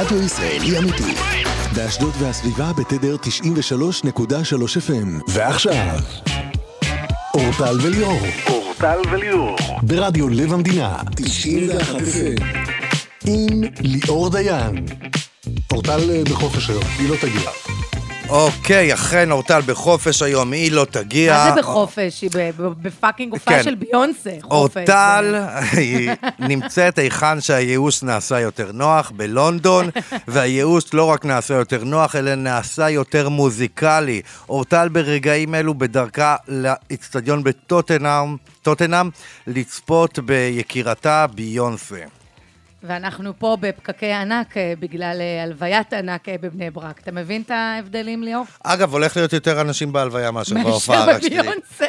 רדיו ישראלי אמיתי. באשדוד והסביבה בתדר 93.3 FM. ועכשיו, אורטל וליאור. אורטל וליאור. ברדיו לב המדינה. 91 FM. עם ליאור דיין. אורטל אה, בחופש היום, היא לא תגיע. אוקיי, אכן אורטל בחופש היום, היא לא תגיע. מה זה בחופש? היא בפאקינג הופעה כן. של ביונסה. חופש. אורטל היא נמצאת היכן שהייאוש נעשה יותר נוח, בלונדון, והייאוש לא רק נעשה יותר נוח, אלא נעשה יותר מוזיקלי. אורטל ברגעים אלו בדרכה לאצטדיון בטוטנאם, טוטנאם, לצפות ביקירתה ביונסה. ואנחנו פה בפקקי ענק אה, בגלל אה, הלוויית ענק אה, בבני ברק. אתה מבין את ההבדלים, ליאור? אגב, הולך להיות יותר אנשים בהלוויה מאשר בהופעה רק שלי. מאשר בביונסה.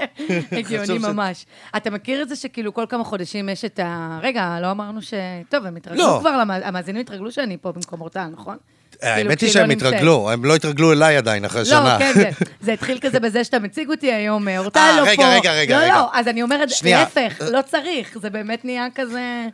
הגיוני ממש. אתה מכיר את זה שכאילו כל כמה חודשים יש את ה... רגע, לא אמרנו ש... טוב, הם התרגלו לא. כבר, המאזינים התרגלו שאני פה במקום אורטל, נכון? האמת כאילו, היא כשהיא שהם לא. התרגלו, הם לא התרגלו אליי עדיין אחרי שנה. לא, כן, זה, זה התחיל כזה בזה שאתה מציג אותי היום, אורטל לא פה. רגע, רגע, לא, רגע. לא, אז אני אומרת. להפך, לא צריך, זה באמת נהיה כזה...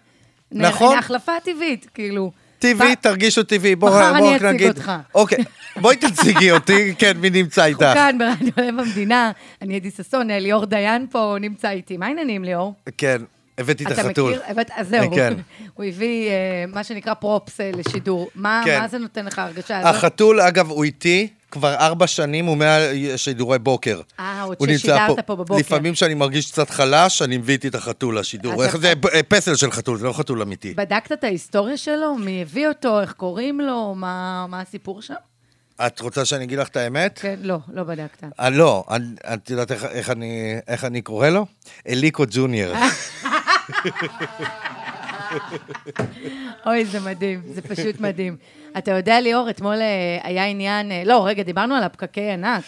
נכון. החלפה טבעית, כאילו. טבעי, תרגישו טבעי. בואו מחר בוא אני רק אציג נגיד. אותך. אוקיי, בואי תציגי אותי, כן, מי נמצא איתך? כאן ברדיו לב המדינה, אני אדי ששון, ליאור דיין פה נמצא איתי. מה העניינים, ליאור? כן, הבאתי את אתה החתול. מכיר? הבאת- אז זהו. כן. הוא הביא אה, מה שנקרא פרופס אה, לשידור. מה כן. מה זה נותן לך הרגשה הזאת? החתול, אגב, הוא איתי כבר ארבע שנים, הוא מהשידורי בוקר. אה, עוד ששידרת פה בבוקר. לפעמים כשאני מרגיש קצת חלש, אני מביא איתי את החתול לשידור. איך זה אה, פסל של חתול, זה לא חתול אמיתי. בדקת את ההיסטוריה שלו? מי הביא אותו? איך קוראים לו? מה מה הסיפור שם? את רוצה שאני אגיד לך את האמת? כן, לא, לא בדקת. אה, לא, אני- את יודעת איך- איך אני- איך אני קורא לו? אליקו ג'וניור. אוי, זה מדהים, זה פשוט מדהים. אתה יודע, ליאור, אתמול אה, היה עניין, אה, לא, רגע, דיברנו על הפקקי ענק,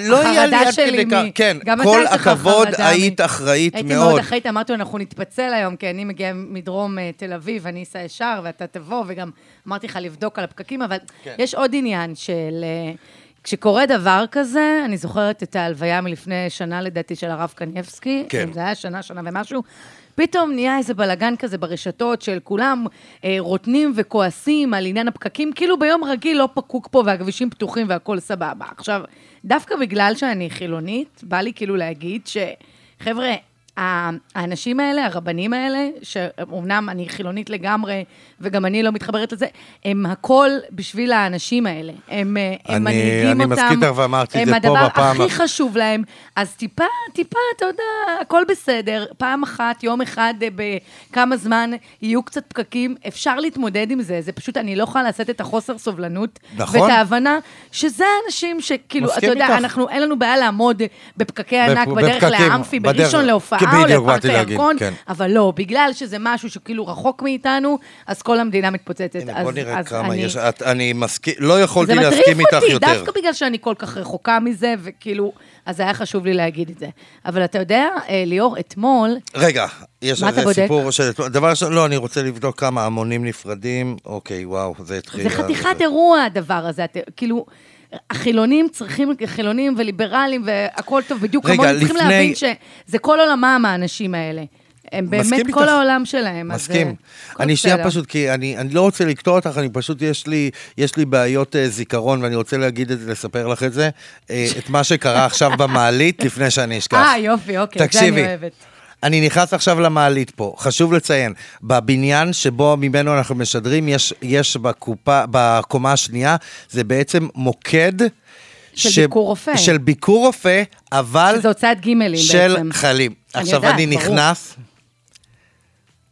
לא והחרדה עד שלי מ... כן, כל הכבוד, היית אחראית הייתי מאוד. מאוד אחראית, אמרתי לו, אנחנו נתפצל היום, כי אני מגיעה מדרום אה, תל אביב, אני אסע ישר, ואתה תבוא, וגם אמרתי לך לבדוק על הפקקים, אבל כן. יש עוד עניין של... כשקורה דבר כזה, אני זוכרת את ההלוויה מלפני שנה, לדעתי, של הרב קניבסקי. כן. זה היה שנה, שנה ומשהו. פתאום נהיה איזה בלאגן כזה ברשתות של כולם אה, רוטנים וכועסים על עניין הפקקים, כאילו ביום רגיל לא פקוק פה והכבישים פתוחים והכול סבבה. עכשיו, דווקא בגלל שאני חילונית, בא לי כאילו להגיד ש... חבר'ה, ה- האנשים האלה, הרבנים האלה, שאומנם אני חילונית לגמרי, וגם אני לא מתחברת לזה, הם הכל בשביל האנשים האלה. הם, אה, הם אני- מנהיגים אני אותם. מסכים איתך ואמרתי את זה פה הם הדבר בפעם הכי חשוב להם. אז טיפה, טיפה, אתה יודע, הכל בסדר. פעם אחת, יום אחד, אה, בכמה זמן, יהיו קצת פקקים, אפשר להתמודד עם זה. זה פשוט, אני לא יכולה לשאת את החוסר סובלנות. נכון. ואת ההבנה שזה האנשים שכאילו, אתה יודע, איתך. אנחנו, אין לנו בעיה לעמוד בפקקי ענק בדרך לאמפי, בראשון להופעה בדיוק, לפארק באתי להגיד, כן. אבל לא, בגלל שזה משהו שכאילו רחוק מאיתנו, אז כל המדינה מתפוצצת. הנה, בוא נראה אז כמה אני- יש. את- אני מסכים, לא יכולתי זה להסכים מטריף איתך אותי, יותר. דווקא בגלל שאני כל כך רחוקה מזה, וכאילו, אז היה חשוב לי להגיד את זה. אבל אתה יודע, אה, ליאור, אתמול, רגע, יש בודק? סיפור של... דבר ראשון, לא, אני רוצה לבדוק כמה המונים נפרדים. אוקיי, וואו, זה התחיל... זה חתיכת אירוע הדבר הזה, את- כאילו... החילונים צריכים, חילונים וליברלים והכל טוב, בדיוק רגע, כמוני, צריכים לפני- להבין שזה כל עולמם, האנשים האלה. הם באמת כל איתך. העולם שלהם. אז, מסכים. אה, הכל אני שנייה. פשוט, כי אני, אני לא רוצה לקטוע אותך, אני פשוט, יש לי, יש לי בעיות אה, זיכרון, ואני רוצה להגיד את זה, לספר לך את זה, אה, את מה שקרה עכשיו במעלית, לפני שאני אשכח. אה, יופי, אוקיי, זה תקשיבי, אני אוהבת. אני נכנס עכשיו למעלית פה, חשוב לציין, בבניין שבו ממנו אנחנו משדרים, יש, יש בקופה, בקומה השנייה, זה בעצם מוקד... של ביקור רופא. של ביקור רופא, אבל... שזה הוצאת גימלים של בעצם. חיילים. אני עכשיו יודעת, אני ברור. נכנס...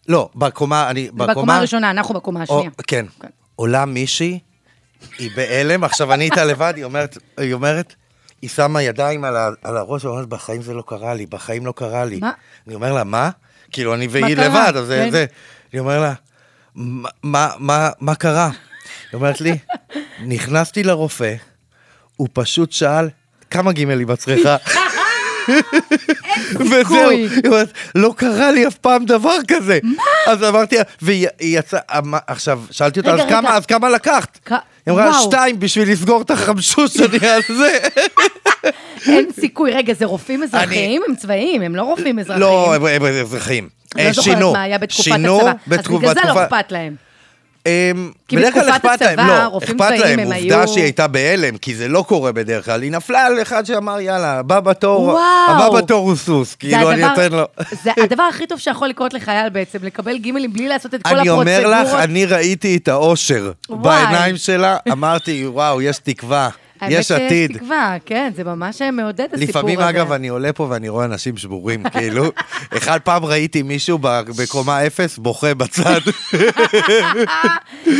לא, בקומה, אני... בקומה הראשונה, אנחנו בקומה או, השנייה. כן. כן. עולה מישהי, היא בהלם, עכשיו אני איתה לבד, היא אומרת, היא אומרת, היא שמה ידיים על, ה, על הראש, ואומרת, בחיים זה לא קרה לי, בחיים לא קרה לי. מה? אני אומר לה, מה? כאילו, אני והיא? לבד, אז זה, כן. זה. אני אומר לה, "מה- מה, מה, מה קרה? היא אומרת לי, נכנסתי לרופא, הוא פשוט שאל, כמה גימלים את צריכה? וזהו, סיכוי. אומרת, לא קרה לי אף פעם דבר כזה. מה? אז אמרתי והיא היא יצאה, אמ- עכשיו, שאלתי אותה, אז רגע. כמה, אז כמה לקחת? היא אמרה, וואו. שתיים בשביל לסגור את החמשוש שאני על זה. אין סיכוי. רגע, זה רופאים אזרחיים? הם צבאיים, הם לא רופאים אזרחיים. לא, הם- אה, לא זוכרת שינו. מה היה בתקופת שינו הצבא. אז בגלל זה לא אכפת להם. אמ, כי בדרך כלל בתקופת אכפת להם, הצבא, לא, רופאים אכפת צבאיים להם, הם עובדה שהיא הייתה בהלם, כי זה לא קורה בדרך כלל, היא נפלה על אחד שאמר, יאללה, הבא בתור. הבא בתור הוא סוס, כאילו אני אתן לו. זה הדבר הכי טוב שיכול לקרות לחייל בעצם, לקבל גימלים בלי לעשות את כל אני הפרוצדורות. אומר לך, אני ראיתי את האושר. בעיניים שלה, אמרתי, וואו, יש תקווה, יש האמת עתיד. שיש תקווה, כן, זה ממש מעודד הסיפור הזה. לפעמים, אגב, אני עולה פה ואני רואה אנשים שבורים, כאילו. אחד פעם ראיתי מישהו בקומה אפס בוכה בצד.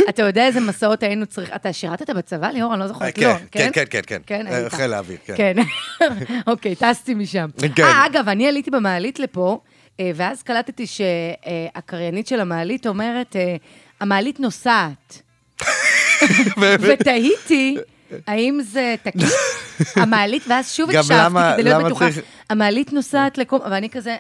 אתה יודע איזה מסעות היינו צריכים... אתה שירתת בצבא, ליאור? אני לא זוכרת. כן, לא, כן, כן, כן, כן. כן, אה, היית. חיל האוויר, כן. כן. אוקיי, טסתי משם. כן. אה, אגב, אני עליתי במעלית לפה, אה, ואז קלטתי שהקריינית של המעלית אומרת, אה, המעלית נוסעת. ותהיתי, האם זה תקין? המעלית, ואז שוב הקשבתי כדי להיות בטוחה. המעלית נוסעת לקום, ואני כזה,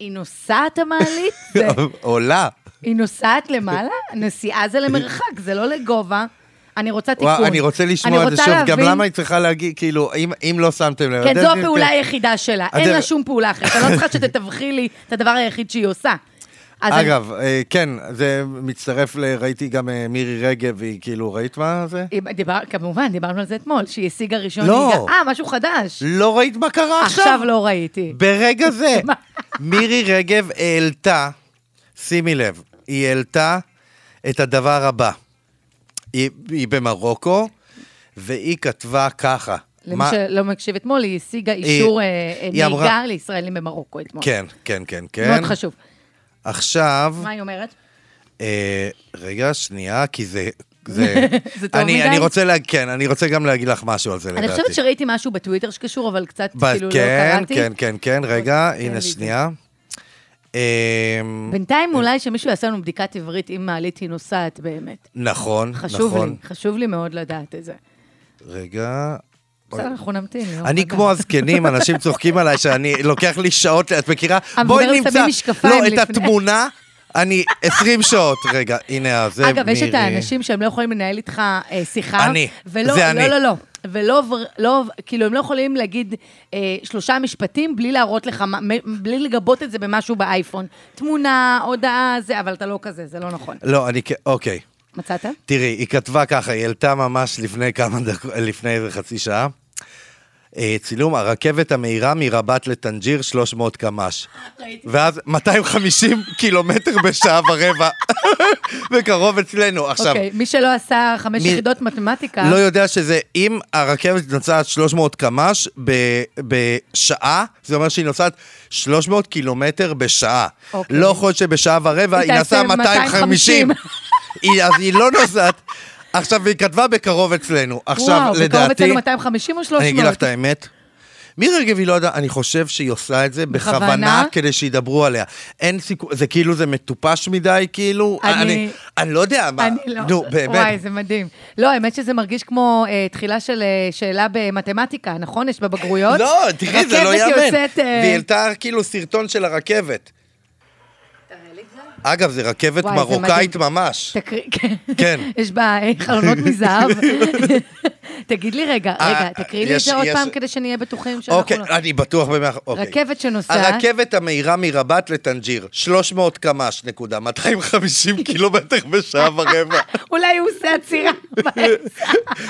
היא נוסעת המעלית? זה- עולה. היא נוסעת למעלה? נסיעה זה למרחק, זה לא לגובה. אני רוצה תיקון. וואו, אני רוצה לשמוע את זה שוב, גם למה היא צריכה להגיד, כאילו, אם- אם לא שמתם לב. כן, זו הפעולה היחידה שלה. אין לה שום פעולה אחרת. אני לא צריכה שתתווכי לי את הדבר היחיד שהיא עושה. אז אני- אגב, אה, כן, זה מצטרף ל... ראיתי גם אה, מירי רגב, והיא כאילו, ראית מה זה? היא דיבר, כמובן, דיברנו על זה אתמול, שהיא השיגה ראשון לא. אה, משהו חדש. לא ראית מה קרה עכשיו? עכשיו לא ראיתי. ברגע זה? מירי רגב העלתה, שימי לב, היא העלתה את הדבר הבא. היא, היא במרוקו, והיא כתבה ככה. למי מה- שלא מקשיב אתמול, היא השיגה אישור אה, היא נהיגה אמרה- לישראלים במרוקו אתמול. כן, כן, כן, כן. מאוד חשוב. עכשיו, מה היא אומרת? אה, רגע, שנייה, כי זה... זה, זה טוב אני, מדי? אני רוצה להגיד, כן, אני רוצה גם להגיד לך משהו על זה, לדעתי. אני חושבת שראיתי משהו בטוויטר שקשור, אבל קצת ב- כאילו לא כן, קראתי. כן, כן, כן, רגע, לי הנה זה. שנייה. אמ, בינתיים אולי שמישהו יעשה לנו בדיקת עברית אם מעלית היא נוסעת באמת. נכון, חשוב נכון. לי, חשוב לי מאוד לדעת את זה. רגע. בסדר, אנחנו נמתין. אני. כמו הזקנים, אנשים צוחקים עליי שאני, לוקח לי שעות, את מכירה? בואי נמצא, לא, את. התמונה, אני 20 שעות, רגע, הנה, זה. אגב, יש את האנשים שהם לא יכולים לנהל איתך אה, שיחה. אני, ולא, זה לא, אני. לא, לא. ולא, ור- לא, כאילו, הם לא יכולים להגיד אה, שלושה משפטים בלי להראות לך, בלי לגבות את זה במשהו באייפון. תמונה, הודעה, זה, אבל אתה לא כזה, זה לא נכון. לא, אני, אוקיי. מצאת? תראי, היא כתבה ככה, היא העלתה ממש לפני כמה דקות, לפני איזה חצי שעה. אה, צילום הרכבת המהירה מרבת לטנג'יר 300 קמ"ש. ואז 250 קילומטר בשעה ורבע. בקרוב אצלנו. עכשיו, אוקיי, מי שלא עשה חמש מי- יחידות מתמטיקה, לא יודע שזה, אם הרכבת נוסעת 300 קמ"ש ב- בשעה, זה אומר שהיא נוסעת 300 קילומטר בשעה. אוקיי. לא יכול להיות שבשעה ורבע היא נסעה תעשה 250. 250. היא- אז היא לא נוסעת. עכשיו, היא כתבה בקרוב אצלנו. עכשיו, וואו, בקרוב לדעתי... אצלנו 250 או 300? אני אגיד לך את האמת. מירי רגב היא לא יודעת, אני חושב שהיא עושה את זה בכוונה? בכוונה כדי שידברו עליה. אין סיכוי, זה כאילו, זה מטופש מדי, כאילו, אני- אני, אני לא יודע, מה, אני לא. נו, באמת. וואי, זה מדהים. לא, האמת שזה מרגיש כמו אה, תחילה של אה, שאלה במתמטיקה, נכון? יש בבגרויות. לא, תראי, זה לא רכבת יאמן. יוצאת, אה, והיא העלתה כאילו סרטון של הרכבת. אגב, זה רכבת וואי, זה מרוקאית מדהים. ממש. תקריא, כן. כן. יש בה אה, חלונות מזהב. תגיד לי רגע, אה, רגע, תקריא לי את זה עוד פעם כדי שנהיה בטוחים שאנחנו אוקיי, לא... אני בטוח במאה... אוקיי. רכבת שנוסעת, הרכבת המהירה מרבת לטנג'יר, 300 קמ"ש, נקודה, 250 קילומטר בשעה ורבע. אולי הוא עושה עצירה.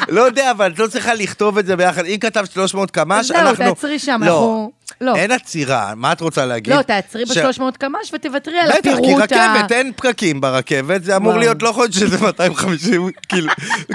לא יודע, אבל את לא צריכה לכתוב את זה ביחד. אם כתבת 300 קמ"ש, זהו, אנחנו... תעצרי שם, לא, אנחנו- לא. אין עצירה, מה את רוצה להגיד? לא, תעצרי ש- ב-300 קמ"ש ותוותרי על בטח, כי הפירוט ה... רכבת, אין פקקים ברכבת, זה אמור וואו. להיות, לא יכול להיות שזה 250 קיל-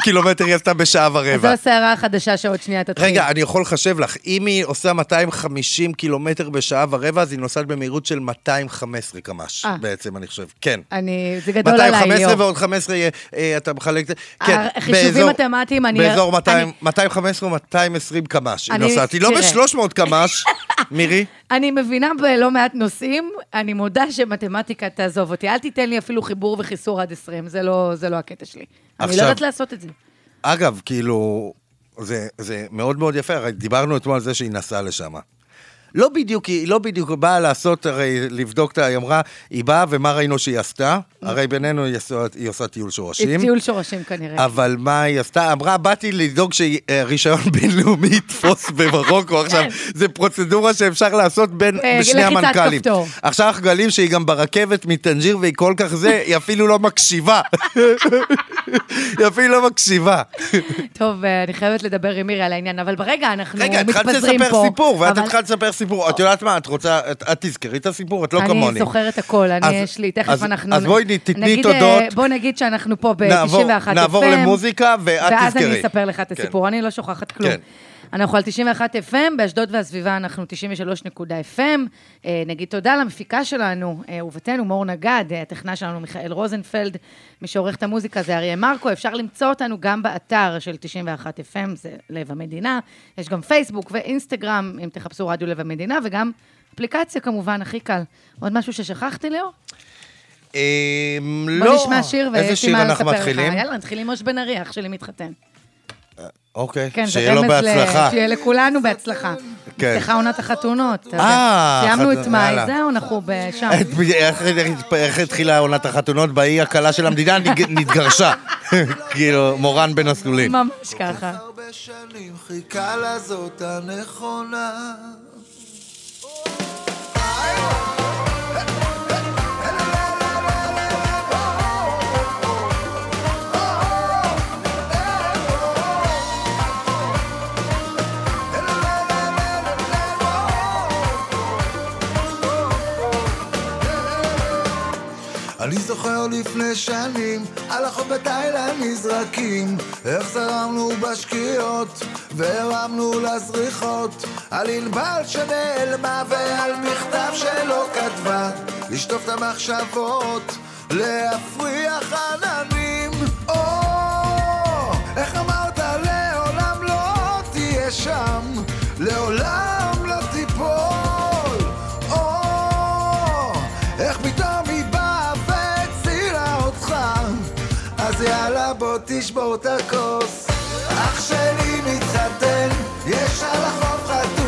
קילומטר היא עשתה בשעה אז זו ורבע. הסערה החדשה שעוד שנייה תתחיל. רגע, אני יכול לחשב לך, אם היא עושה 250 קילומטר בשעה ורבע, אז היא נוסעת במהירות של 215 קמ"ש, אה. בעצם, אני חושב. כן. אני... זה גדול עליי, 215 ליאור. ועוד 15, אה, אה, אתה מחלק את זה. כן, החישובים באזור- מתמטיים, אני- באזור 200 אני- 215 או 220 קמ"ש היא נוסעת. היא לא תראה. ב-300 קמ"ש, מירי. אני מבינה בלא מעט נושאים, אני מודה שמתמטיקה תעזוב אותי. אל תיתן לי אפילו חיבור וחיסור עד 20, זה לא, זה לא הקטע שלי. אני לא עכשיו- יודעת לעשות את זה. אגב, כאילו, זה, זה מאוד מאוד יפה, הרי דיברנו אתמול על זה שהיא נסעה לשם. לא בדיוק, היא לא בדיוק באה לעשות, הרי לבדוק את ה... היא אמרה, היא באה ומה ראינו שהיא עשתה? הרי בינינו היא עושה- היא עושה טיול שורשים. טיול שורשים כנראה. אבל מה היא עשתה? אמרה, באתי לדאוג שרישיון בינלאומי יתפוס במרוקו. עכשיו, זו פרוצדורה שאפשר לעשות בין אה, שני המנכ"לים. עכשיו אנחנו גלים שהיא גם ברכבת מטנג'יר והיא כל כך זה, היא אפילו לא מקשיבה. היא אפילו לא מקשיבה. טוב, אה, אני חייבת לדבר עם מירי על העניין, אבל ברגע אנחנו רגע, התחלת מתפזרים פה. לספר סיפור, ואת התחלת לספר סיפור. את יודעת מה, את רוצה, את את תזכרי את הסיפור, את לא כמוני. אני זוכרת הכל, אני אז- יש לי, תכף אז- אנחנו... אז בואי תתני נגיד, אה, תודות. בוא נגיד שאנחנו פה נעבור- ב-91 FM. נעבור למוזיקה, ואת ואז תזכרי. אני אספר לך את כן. הסיפור, אני לא שוכחת כלום. כן. אנחנו על 91 FM, באשדוד והסביבה אנחנו 93.FM. אה, נגיד תודה למפיקה שלנו, אה, אהובתנו מור נגד, אה, הטכנה שלנו מיכאל רוזנפלד, מי שעורך את המוזיקה זה אריה מרקו, אפשר למצוא אותנו גם באתר של 91 FM, זה לב המדינה. יש גם פייסבוק ואינסטגרם, אם תחפשו רדיו לב המדינה, וגם אפליקציה כמובן, הכי קל. עוד משהו ששכחתי, ליאור? אמ, בוא לא. נשמע שיר ויש לי מה אנחנו לספר לך. מתחילים? יאללה, נתחיל עם מוש בן ארי, אח שלי מתחתן. אוקיי, כן, זה שיהיה לו רמז ל- בהצלחה. שיהיה לכולנו בהצלחה. כן. נפתחה עונת החתונות. אה, סיימנו את מאי. זהו, אנחנו. את- איך- איך- איך התחילה עונת החתונות באי הקלה של המדינה? נתגרשה. כאילו, מורן בין הסלולים. ממש ככה. הרבה שנים חיכה לזאת הנכונה. אני זוכר לפני שנים, על החוף בתאילנד נזרקים, איך זרמנו בשקיעות, והרמנו לזריחות, על ענבל שנעלמה ועל מכתב שלא כתבה, לשטוף את המחשבות, להפריח עננים. או, איך אמרת לעולם לא תהיה שם, לעולם תשבור את הכוס אח שלי מתחתן, יש על החוף חתונה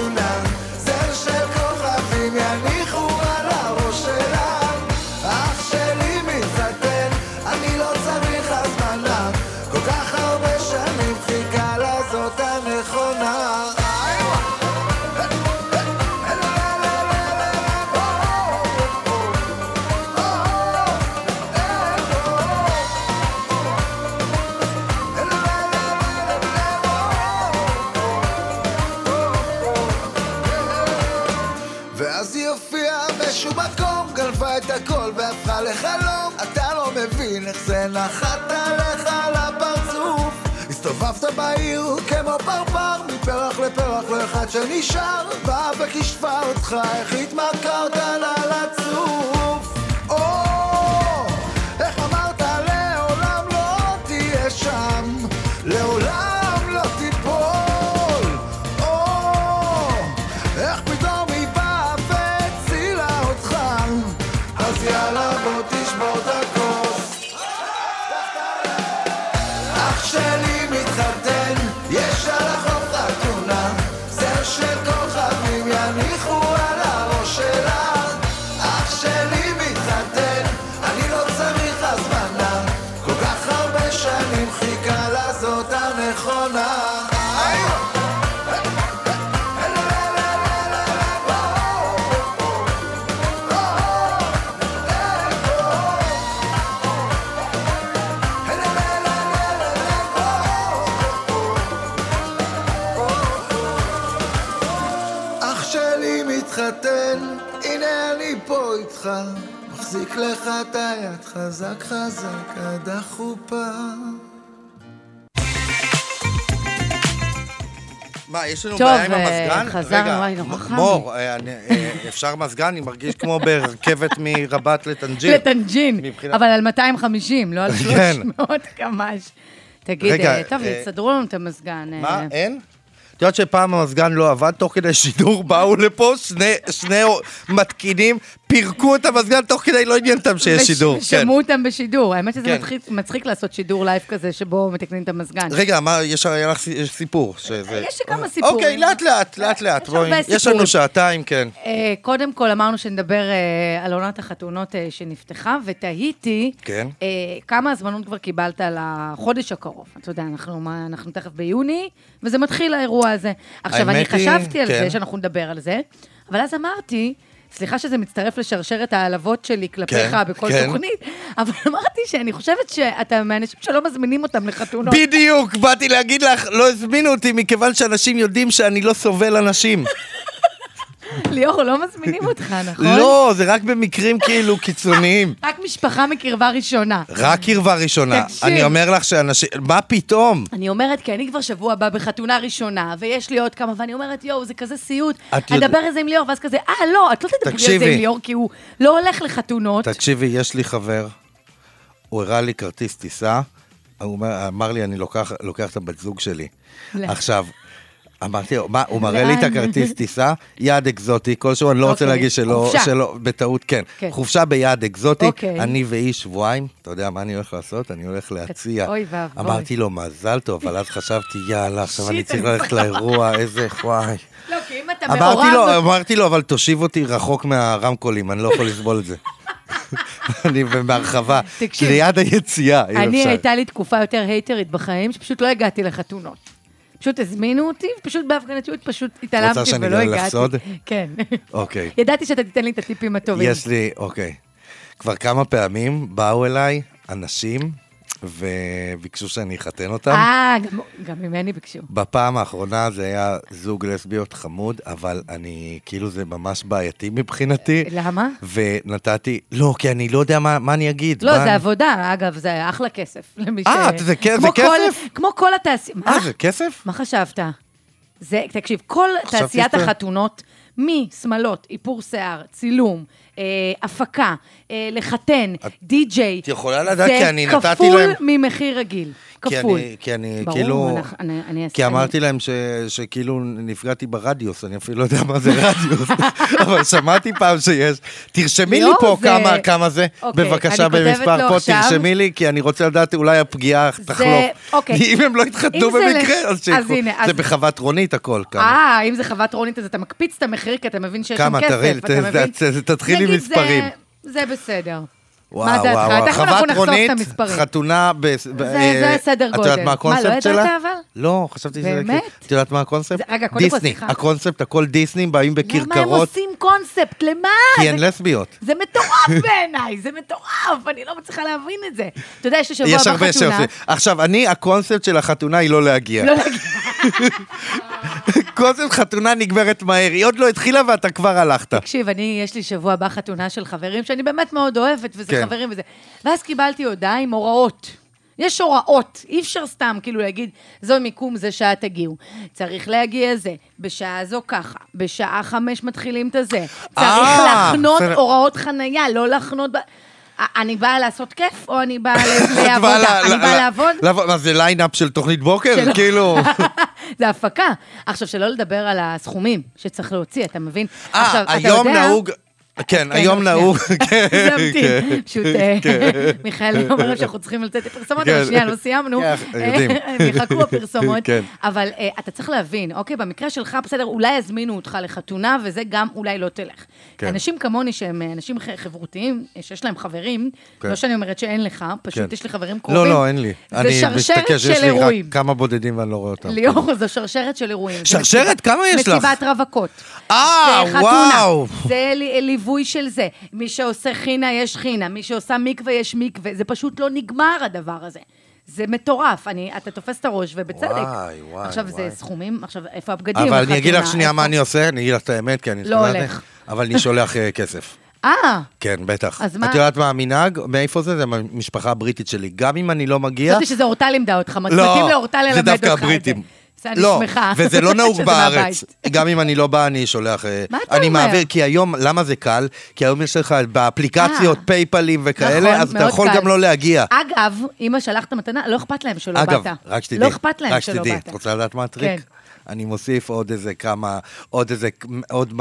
מפרח לפרח לא אחד שנשאר. באה וכישפה אותך, איך התמכרת לה לצוף. איתך, מחזיק לך את היד חזק חזק עד החופה. מה, יש לנו טוב, בעיה עם אה, המזגן? חזרנו, רגע, וואי, נורא חם מור, אה, אני- אה, אפשר מזגן? אני מרגיש כמו ברכבת מרבת לטנג'יר. לטנג'ין, מבחינת- אבל על 250, לא על כן. 300 קמ"ש. תגיד, רגע, טוב, אה, יסדרו לנו את המזגן. אה, מה, אין? את יודעת שפעם המזגן לא עבד תוך כדי שידור, באו לפה שני, שני מתקינים, פירקו את המזגן תוך כדי, לא עניין אותם שיש שידור. כן. שמעו אותם בשידור. האמת שזה כן. מצחיק- מצחיק לעשות שידור לייב כזה, שבו מתקנים את המזגן. רגע, מה, יש לך סי- סיפור. שזה... יש כמה סיפורים. אוקיי, לאט לאט, לאט לאט, יש בואי. יש לנו. שעתיים, כן. אה, קודם כל אמרנו שנדבר אה, על עונת החתונות אה, שנפתחה, ותהיתי כן. כמה הזמנות כבר קיבלת לחודש הקרוב. אתה יודע, אנחנו, מה, אנחנו תכף ביוני, וזה מתחיל האירוע הזה. עכשיו, אני חשבתי על כן. זה, שאנחנו נדבר על זה, אבל אז אמרתי... סליחה שזה מצטרף לשרשרת העלבות שלי כלפיך כן, בכל כן. תוכנית, אבל אמרתי שאני חושבת שאתה מהאנשים שלא מזמינים אותם לחתונות. בדיוק, באתי להגיד לך, לא הזמינו אותי מכיוון שאנשים יודעים שאני לא סובל אנשים. ליאור, לא מזמינים אותך, נכון? לא, זה רק במקרים כאילו קיצוניים. רק משפחה מקרבה ראשונה. רק קרבה ראשונה. תקשיב. אני אומר לך שאנשים... מה פתאום? אני אומרת, כי אני כבר שבוע הבא בחתונה ראשונה, ויש לי עוד כמה, ואני אומרת, יואו, זה כזה סיוט. את אני יודע- אדבר על זה עם ליאור, ואז כזה, אה, לא, את לא תדברי על זה תקשיבי. עם ליאור, כי הוא לא הולך לחתונות. תקשיבי, יש לי חבר, הוא הראה לי כרטיס טיסה, הוא אומר, אמר לי, אני לוקח, לוקח את הבת זוג שלי. לא. עכשיו, אמרתי לו, מה, הוא מראה לי את? הכרטיס טיסה, יעד אקזוטי, כלשהו, אני לא רוצה אוקיי, להגיד שלא. שלא, בטעות, כן. כן. חופשה ביעד אקזוטי, אוקיי. אני ואיש שבועיים, אתה יודע מה אני הולך לעשות? אני הולך להציע. אוי ואבוי. אמרתי לו, מזל טוב, אבל אז חשבתי, יאללה, עכשיו אני צריך אני ללכת לאירוע, איזה, וואי. לא, כי אם אתה אמרתי לו, מעורב... אמרתי לו, אבל תושיב אותי רחוק מהרמקולים, אני לא יכול לסבול את זה. אני בהרחבה, ליד היציאה, אני, אפשר. הייתה לי תקופה יותר הייטרית בחיים, שפשוט לא הגעתי לחתונות. פשוט הזמינו אותי, ופשוט בהפגנתיות פשוט התעלמתי שאני ולא אגלה לך הגעתי. סוד? כן. אוקיי. ידעתי שאתה תיתן לי את הטיפים הטובים. יש לי, אוקיי. כבר כמה פעמים באו אליי אנשים וביקשו שאני אחתן אותם. אה, גם- גם ממני ביקשו. בפעם האחרונה זה היה זוג לסביות חמוד, אבל אני, כאילו זה ממש בעייתי מבחינתי. למה? ונתתי, לא, כי אני לא יודע מה, מה אני אגיד. לא, מה- זה עבודה, אגב, זה אחלה כסף. למי ש... אה, זה כ- זה כמו כל- כסף? כמו כל התעשייה. אה, זה כסף? מה חשבת? זה, תקשיב, כל תעשיית החתונות, משמלות, איפור שיער, צילום, אה, הפקה, אה, לחתן, די-ג'יי, את יכולה לדעת, כי אני נתתי זה להם- כפול ממחיר רגיל. כי כפול. אני, כי אני ברור, כאילו... אנחנו- אני- אני כי אעשה- אמרתי להם ש, שכאילו נפגעתי ברדיוס, אני אפילו לא יודע מה זה רדיוס, אבל שמעתי פעם שיש. תרשמי לי לא, פה זה- כמה, כמה זה, אוקיי, בבקשה, אני במספר פה, עכשיו. תרשמי לי, כי אני רוצה לדעת אולי הפגיעה תחלוף. אוקיי. אם הם לא יתחתנו זה במקרה, לש- אז שיקחו. אז זה בחוות רונית הכל כאן. אה, אם זה חוות רונית, אז אתה מקפיץ את המחיר, כי אתה מבין שיש שם כמה? כסף, אתה מבין? תתחילי מספרים. זה- זה בסדר. וואו, מה דעתך? וואו, וואו. תכף אנחנו נחשוף את המספרים. חתונה ב... ב- זה- אה, זה סדר את יודעת גודל. מה מה, הקונספט לא ידעת שלה? אבל? לא, חשבתי שזה... באמת? את יודעת מה הקונספט? זה- רגע, קודם כל, דיסני. סליחה. הקונספט, הכל דיסני, באים למה הם בכרכרות, עושים קונספט? למה? כי הן זה- לסביות. זה מטורף בעיניי, זה מטורף, אני לא מצליחה להבין את זה. אתה יודע, יש לי שבוע יש הבא הרבה. שעושים. עכשיו, אני, הקונספט של החתונה היא לא להגיע. לא להגיד- קונספט חתונה נגמרת מהר, היא עוד לא התחילה ואתה כבר הלכת. תקשיב, אני, יש לי שבוע הבא חתונה של חברים שאני באמת מאוד אוהבת, וזה כן. חברים וזה. ואז קיבלתי הודעה עם הוראות. יש הוראות, אי אפשר סתם כאילו להגיד, זו מיקום, זה שעה תגיעו. צריך להגיע זה, בשעה זו ככה, בשעה חמש מתחילים את הזה. צריך אה, לחנות בסדר. הוראות חנייה, לא לחנות... ב... אני באה לעשות כיף, או אני באה לעבודה? אני באה לעבוד? מה, זה ליינאפ של תוכנית בוקר? כאילו... זה הפקה. עכשיו, שלא לדבר על הסכומים שצריך להוציא, אתה מבין? אה, היום נהוג... כן, כן, היום לא, נהוג... כן, אמתין. כן. פשוט, אה, מיכאל אומר שאנחנו צריכים לצאת לפרסומות, אבל כן. שנייה, לא סיימנו. כן, יודעים. הם יחכו הפרסומות. כן. אבל אה, אתה צריך להבין, אוקיי, במקרה שלך, בסדר, אולי יזמינו אותך לחתונה, וזה גם אולי לא תלך. כן. אנשים כמוני, שהם אה, אנשים חברותיים, אה, שיש להם חברים, כן. לא שאני אומרת שאין לך, כן. פשוט יש לי חברים קרובים. לא, לא, אין לי. אני של שיש לי רק. כמה בודדים ואני לא רואה אותם. ליאור, זו שרשרת של אירועים. שרשרת? כמה יש לך? מסיבת רווקות. אה. וואו. זה לי- ליווי של זה. מי שעושה חינה, יש חינה. מי שעושה מקווה, יש מקווה. זה פשוט לא נגמר, הדבר הזה. זה מטורף. אני, אתה תופס את הראש, ובצדק. וואי, וואי, עכשיו, וואי. זה סכומים, עכשיו, איפה הבגדים? אבל אני אגיד לך? שנייה מה אני עושה, אני אגיד לך את האמת, כי אני... לא הולך. אבל אני שולח אה, כסף. אה, כן, בטח. אז מה? את יודעת מה המנהג? מאיפה זה? זה מהמשפחה הבריטית שלי. גם אם אני לא מגיע... חשבתי שזה אורטל לימדה אותך. מתאים לא, לאורטל ללמד זה אותך דווקא את זה. הבריטים. זה אני לא, שמחה. וזה לא נהוג בארץ. גם אם אני לא בא, אני שולח... אה, מה אתה אני אומר? מעביר, כי היום, למה זה קל? כי היום יש לך באפליקציות, אה. פייפלים וכאלה, נכון, אז אתה יכול קל. גם לא להגיע. אגב, אמא שלחת מתנה, לא אכפת להם שלא באת. אגב, רק שתדעי, לא אכפת להם רק שלא שתדעי, באת. את רוצה לדעת מה הטריק? כן. אני מוסיף עוד איזה כמה, עוד איזה, עוד 200-300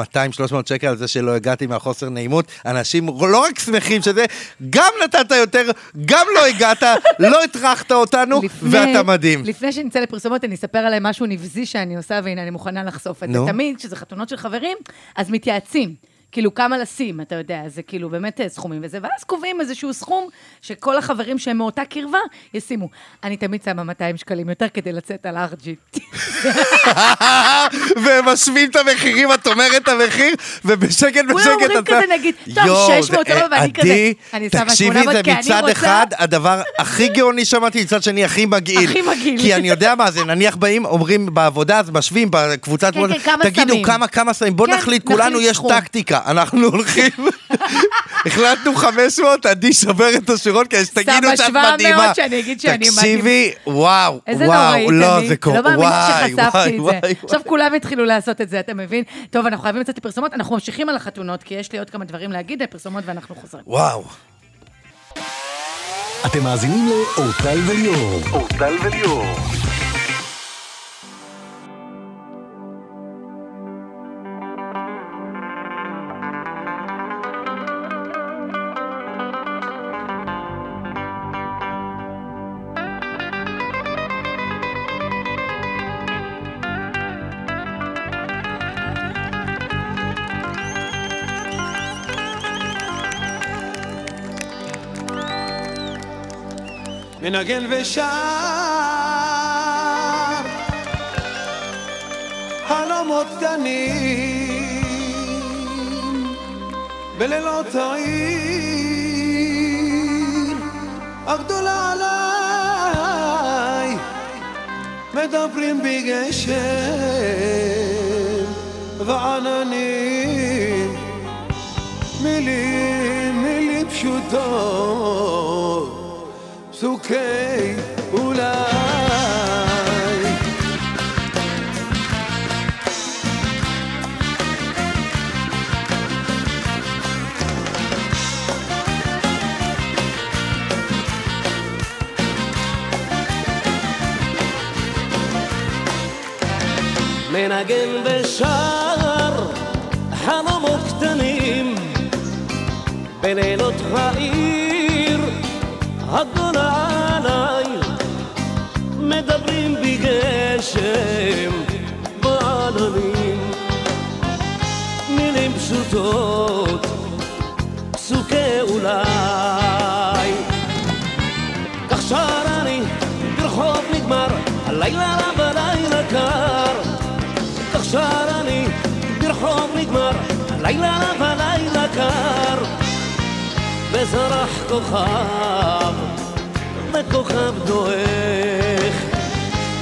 שקל על זה שלא הגעתי מהחוסר נעימות. אנשים לא רק שמחים שזה, גם נתת יותר, גם לא הגעת, לא הטרחת אותנו, ואתה מדהים. לפני שנצא לפרסומות, אני אספר עליי משהו נבזי שאני עושה, והנה, אני מוכנה לחשוף את. זה. תמיד, כשזה חתונות של חברים, אז מתייעצים. כאילו, כמה לשים, אתה יודע, זה כאילו באמת אה, סכומים וזה, ואז קובעים איזשהו סכום שכל החברים שהם מאותה קרבה ישימו. אני תמיד שמה 200 שקלים יותר כדי לצאת על ארג'י. והם משווים את המחירים, את אומרת את המחיר, ובשקט בשקט כולם אומרים אתה... כזה, נגיד, טוב, יואו, 600, זה- סבבה, ואני כזה, אני שמה תקשיבי, 800, זה כי אני מצד רוצה- אחד הדבר הכי גאוני שמעתי, מצד שני הכי מגעיל. הכי מגעיל. כי אני יודע מה זה, נניח באים, אומרים בעבודה, אז משווים בקבוצת... כן, כן, כמה תגידו, שמים. כמה, כמה שמים, בוא כן, נחליט, כולנו יש. טקטיקה. אנחנו הולכים, החלטנו 500, עדי שובר את השורות, כדי שתגידו שאת 700, מדהימה. שאני אגיד שאני תקשיבי, וואו, וואו, לא, אני. זה קורה, לא מאמינה וואי, שחשפתי וואי, וואי. זה. עכשיו כולם התחילו לעשות את זה, אתה מבין? טוב, אנחנו חייבים לצאת לפרסומות, אנחנו ממשיכים על החתונות, כי יש לי עוד כמה דברים להגיד, פרסומות ואנחנו חוזרים. וואו. אתם מאזינים לאורטל וליאור. אורטל וליאור. מנגן ושר. חלומות קטנים בלילות העיר הגדולה עליי מדברים בגשם ועננים מילים, מילים פשוטות פסוקי אולי. מנגן ושר חלומות קטנים בלילות העיר הגדולה עליי. מדברים בגשם בעננים. מילים פשוטות פסוקי אולי. כך שר אני ברחוב נגמר הלילה רע בלילה קר. כך שר אני ברחוב נגמר הלילה רע בלילה קר וזרח כוכב וכוכב דועך.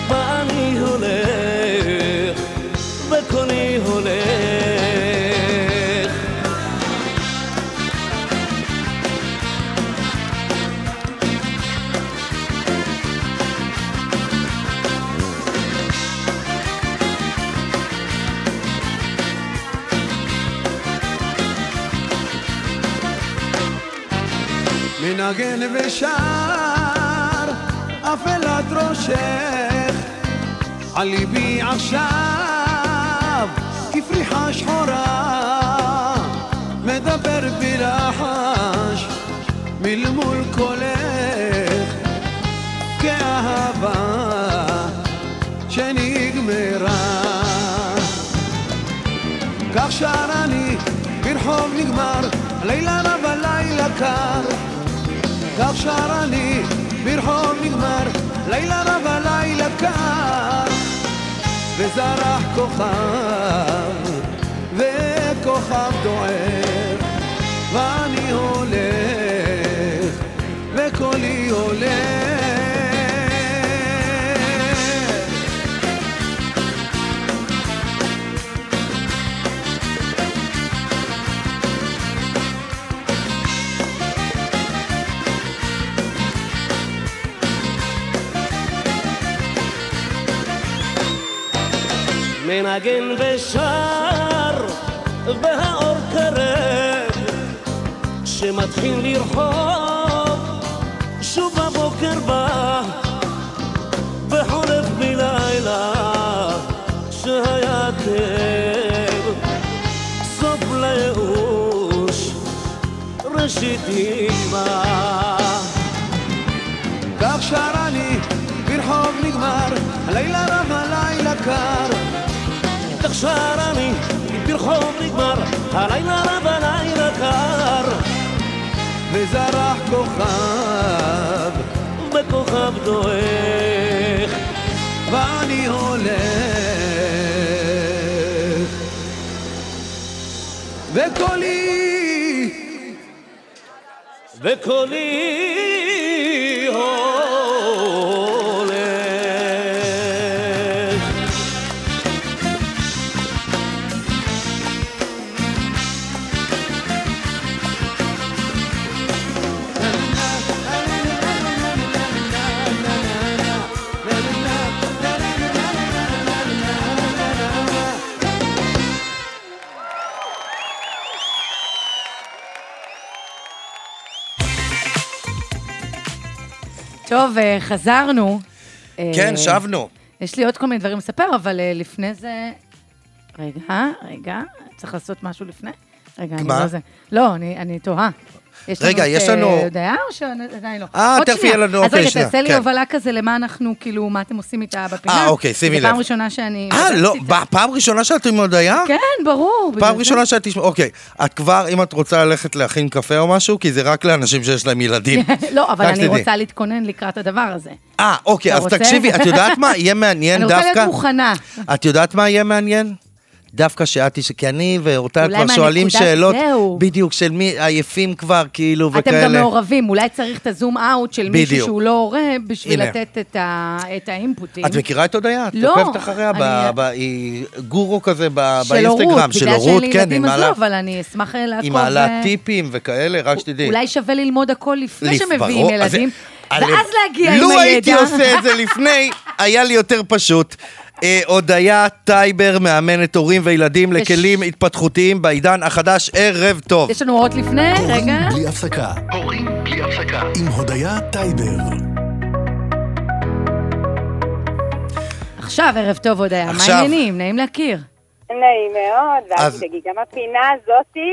ואני הולך וקולי הולך מנגן ושר אפלת ראשך על ליבי עכשיו כפריחה שחורה מדבר בלחש מלמול קולך כאהבה שנגמרה כך שר אני ברחוב נגמר, לילה רע בלילה קר. כך שר אני ברחוב נגמר, לילה רע בלילה קר. וזרח כוכב, וכוכב דוער, ואני הולך, וקולי הולך. מנגן ושר, והאור קרב, שמתחיל לרחוב, שוב בבוקר בא, וחולף בלילה, לוותר, סוף לייאוש, ראשית תקווה. כך שר אני, ברחוב נגמר, הלילה רב, הלילה קר. כך שר אני, ברחוב נגמר, הלילה רב, הלילה קר, וזרח כוכב, בכוכב דועך. ואני הולך. וקולי וקולי טוב, אה, חזרנו. כן, אה, שבנו. יש לי עוד כל מיני דברים לספר, אבל אה, לפני זה... רגע, רגע, צריך לעשות משהו לפני? רגע, אני? לא זה. לא, אני, אני תוהה. יש רגע, יש אה, לנו- הודעה או שעדיין לא? אה, תכף. יהיה לנו, אז אוקיי, רגע, שנייה, תעשה לי כן. הובלה כזה למה אנחנו, כאילו, מה אתם עושים איתה בפינה. אה, אוקיי, שימי זו פעם לב. ראשונה שאני... אה, לא, פעם ראשונה שאת עם הודיה? כן, ברור. פעם. ראשונה שאת תשמע, אוקיי, את כבר, אם את רוצה ללכת להכין קפה או משהו, כי זה רק לאנשים שיש להם ילדים. לא, אבל אני. רוצה להתכונן לקראת הדבר הזה. אה, אוקיי, אז? תקשיבי, את יודעת מה? יהיה מעניין אני רוצה דווקא... להיות מוכנה. את יודעת מה יהיה מעניין? דווקא שאת, תש- כי אני ואורטל כבר שואלים שאלות, זהו. בדיוק, של מי עייפים כבר, כאילו, וכאלה. אתם גם מעורבים, אולי צריך את הזום אאוט של מישהו בדיוק. שהוא לא הורה בשביל הנה. לתת את ה- את האינפוטים. את מכירה את הודיה? את לא, עוקבת אחריה? ב- אני- ב- היא גורו כזה ב- של הורות, באינסטגרם, של בגלל שאין הורות, לי כן, היא ילדים מעלה- לא, אבל אני אשמח אה, לעקוב. היא מעלה אה, טיפים וכאלה, רק שתדעי. אולי שווה ללמוד הכל לפני לפ- שמביאים ילדים, ואז להגיע עם הידע. לו הייתי עושה את זה לפני, היה לי יותר פשוט. אה, הודיה טייבר, מאמנת הורים וילדים לכלים התפתחותיים בעידן החדש, ערב טוב. יש לנו אורות לפני, רגע. הורים בלי הפסקה. הורים בלי הפסקה. עם הודיה טייבר. עכשיו, ערב טוב, הודיה. מה. העניינים? נעים להכיר. נעים מאוד, ואז אז- תגיד, גם הפינה הזאתי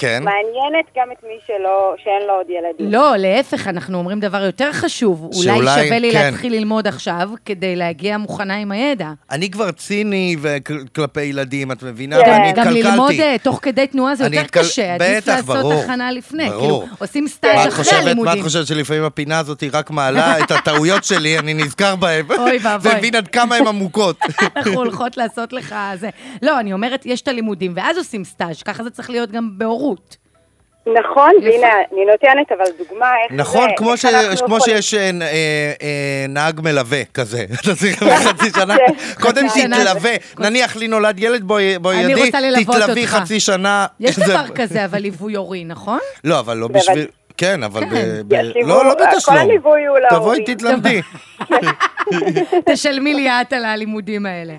כן. מעניינת גם את מי שלא, שאין לו עוד ילדים. לא, להפך, אנחנו אומרים דבר יותר חשוב. אולי שאולי, שווה לי כן. להתחיל ללמוד עכשיו, כדי להגיע מוכנה עם הידע. אני כבר ציני כלפי ילדים, את מבינה? כן. ואני גם התקלקלתי. ללמוד אה, תוך כדי תנועה זה יותר התקל- קשה, עדיף בטח, לעשות ברור. הכנה לפני. ברור. כאילו, עושים מה סטאז' אחרי חושבת, מה את הלימודים. חושבת שלפעמים הפינה הזאת היא רק מעלה את הטעויות שלי, אני נזכר בהן. אוי ואבוי. ומבין עד כמה הן עמוקות. אנחנו הולכות לעשות לך זה. לא, אני אומרת, יש את הלימודים, ואז עושים סטאז', ככה זה צריך להיות גם בהורות. נכון, יפה. והנה, אני נותנת אבל דוגמה איך נכון, זה, כמו, ש... אנחנו כמו שיש אה, אה, אה, נהג מלווה כזה. אתה צריך חצי שנה, כן. קודם שנה. תתלווה. נניח לי נולד ילד, בואי ידי, תתלווי. חצי שנה. יש דבר כזה, אבל ליווי הורי, נכון? לא, אבל לא. בשביל... כן, אבל כן. ב... לא, לא כל בתשלום. הליווי הוא תבואי, להורים. תתלמדי. תשלמי לי את על הלימודים האלה.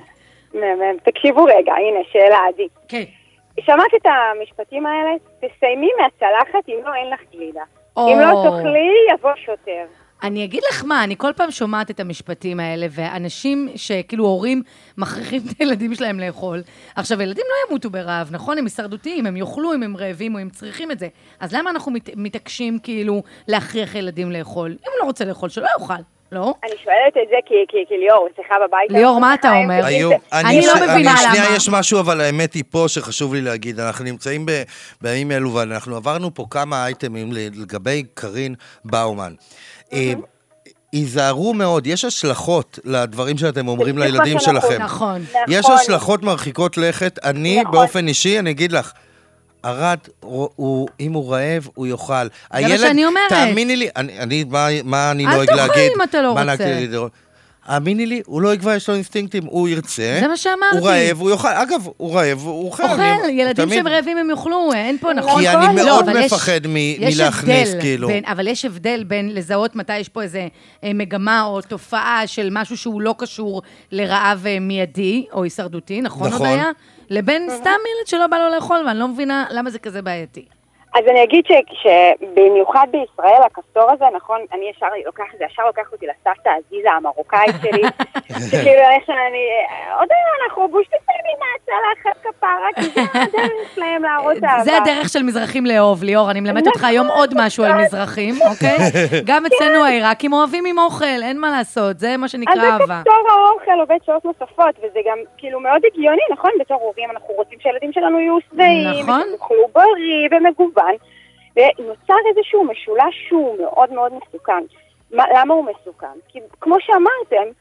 תקשיבו רגע, הנה, שאלה עדי. כן. שמעת את המשפטים האלה? תסיימי מהצלחת, אם לא, אין לך גלידה. או. אם לא תאכלי, יבוא שוטר. אני אגיד לך מה, אני כל פעם שומעת את המשפטים האלה, ואנשים שכאילו הורים מכריחים את הילדים שלהם לאכול. עכשיו, ילדים לא ימותו ברעב, נכון? הם הישרדותיים, הם יאכלו אם הם רעבים או אם צריכים את זה. אז למה אנחנו מת, מתעקשים כאילו להכריח ילדים לאכול? אם הוא לא רוצה לאכול, שלא יאכל, לא? אני שואלת את זה כי, כי, כי ליאור, אצלך בבית... ליאור, מה אתה אומר? היו, אני לא ש- מבינה אני, שנייה, למה. יש משהו, אבל האמת היא פה שחשוב לי להגיד. אנחנו נמצאים ב, בימים אלו, ואנחנו עברנו פה כמה אייטמים לגבי קארין באומן. אה, היזהרו מאוד, יש השלכות לדברים שאתם אומרים לילדים שלכם. נכון. יש נכון. השלכות מרחיקות לכת. אני, נכון. באופן אישי, אני אגיד לך, ערד, הוא, אם הוא רעב, הוא יאכל. מה שאני אומרת. תאמיני לי, אני, אני, מה, מה אני אל נוהג תאכל להגיד? אם אתה לא רוצה. האמיני לי, הוא לא יקבע, יש לו אינסטינקטים, הוא ירצה. זה מה שאמרתי. הוא רעב, הוא יאכל. אגב, הוא רעב, הוא אוכל. אוכל, אני- ילדים תמיד- שהם רעבים הם יאכלו, אין פה נכון. כי אני לא, מאוד יש- מפחד מ- יש מלהכניס, הבדל כאילו. בין- אבל יש הבדל בין לזהות מתי יש פה איזה אה, מגמה או תופעה של משהו שהוא לא קשור לרעב אה, מיידי או הישרדותי, נכון, נכון. הודיה? לבין סתם ילד שלא בא לו לאכול, ואני לא מבינה למה זה כזה בעייתי. אז אני אגיד ש- שבמיוחד בישראל, הכפתור הזה, נכון, אני ישר לוקח זה, ישר לוקח אותי לסבתא עזיזה המרוקאית שלי, שכאילו איך שאני, עוד היום אנחנו בושטים עם לאחד כפרה, כי זה הדרך שלהם להראות אהבה. זה הדרך של מזרחים לאהוב, ליאור, אני מלמדת אותך נכון. היום עוד משהו על מזרחים, אוקיי? גם אצלנו העיראקים אוהבים עם אוכל, אין מה לעשות, זה מה אז שנקרא זה אהבה. כפתור האוכל עובד שעות נוספות, וזה גם כאילו מאוד הגיוני, נכון? בתור הורים אנחנו רוצים שהילדים שלנו יהיו שבעים, נכון. יאכלו בריא ומגוון, ונוצר איזשהו משולש שהוא מאוד מאוד מסוכן. מה, למה הוא מסוכן? כי כמו שאמרתם,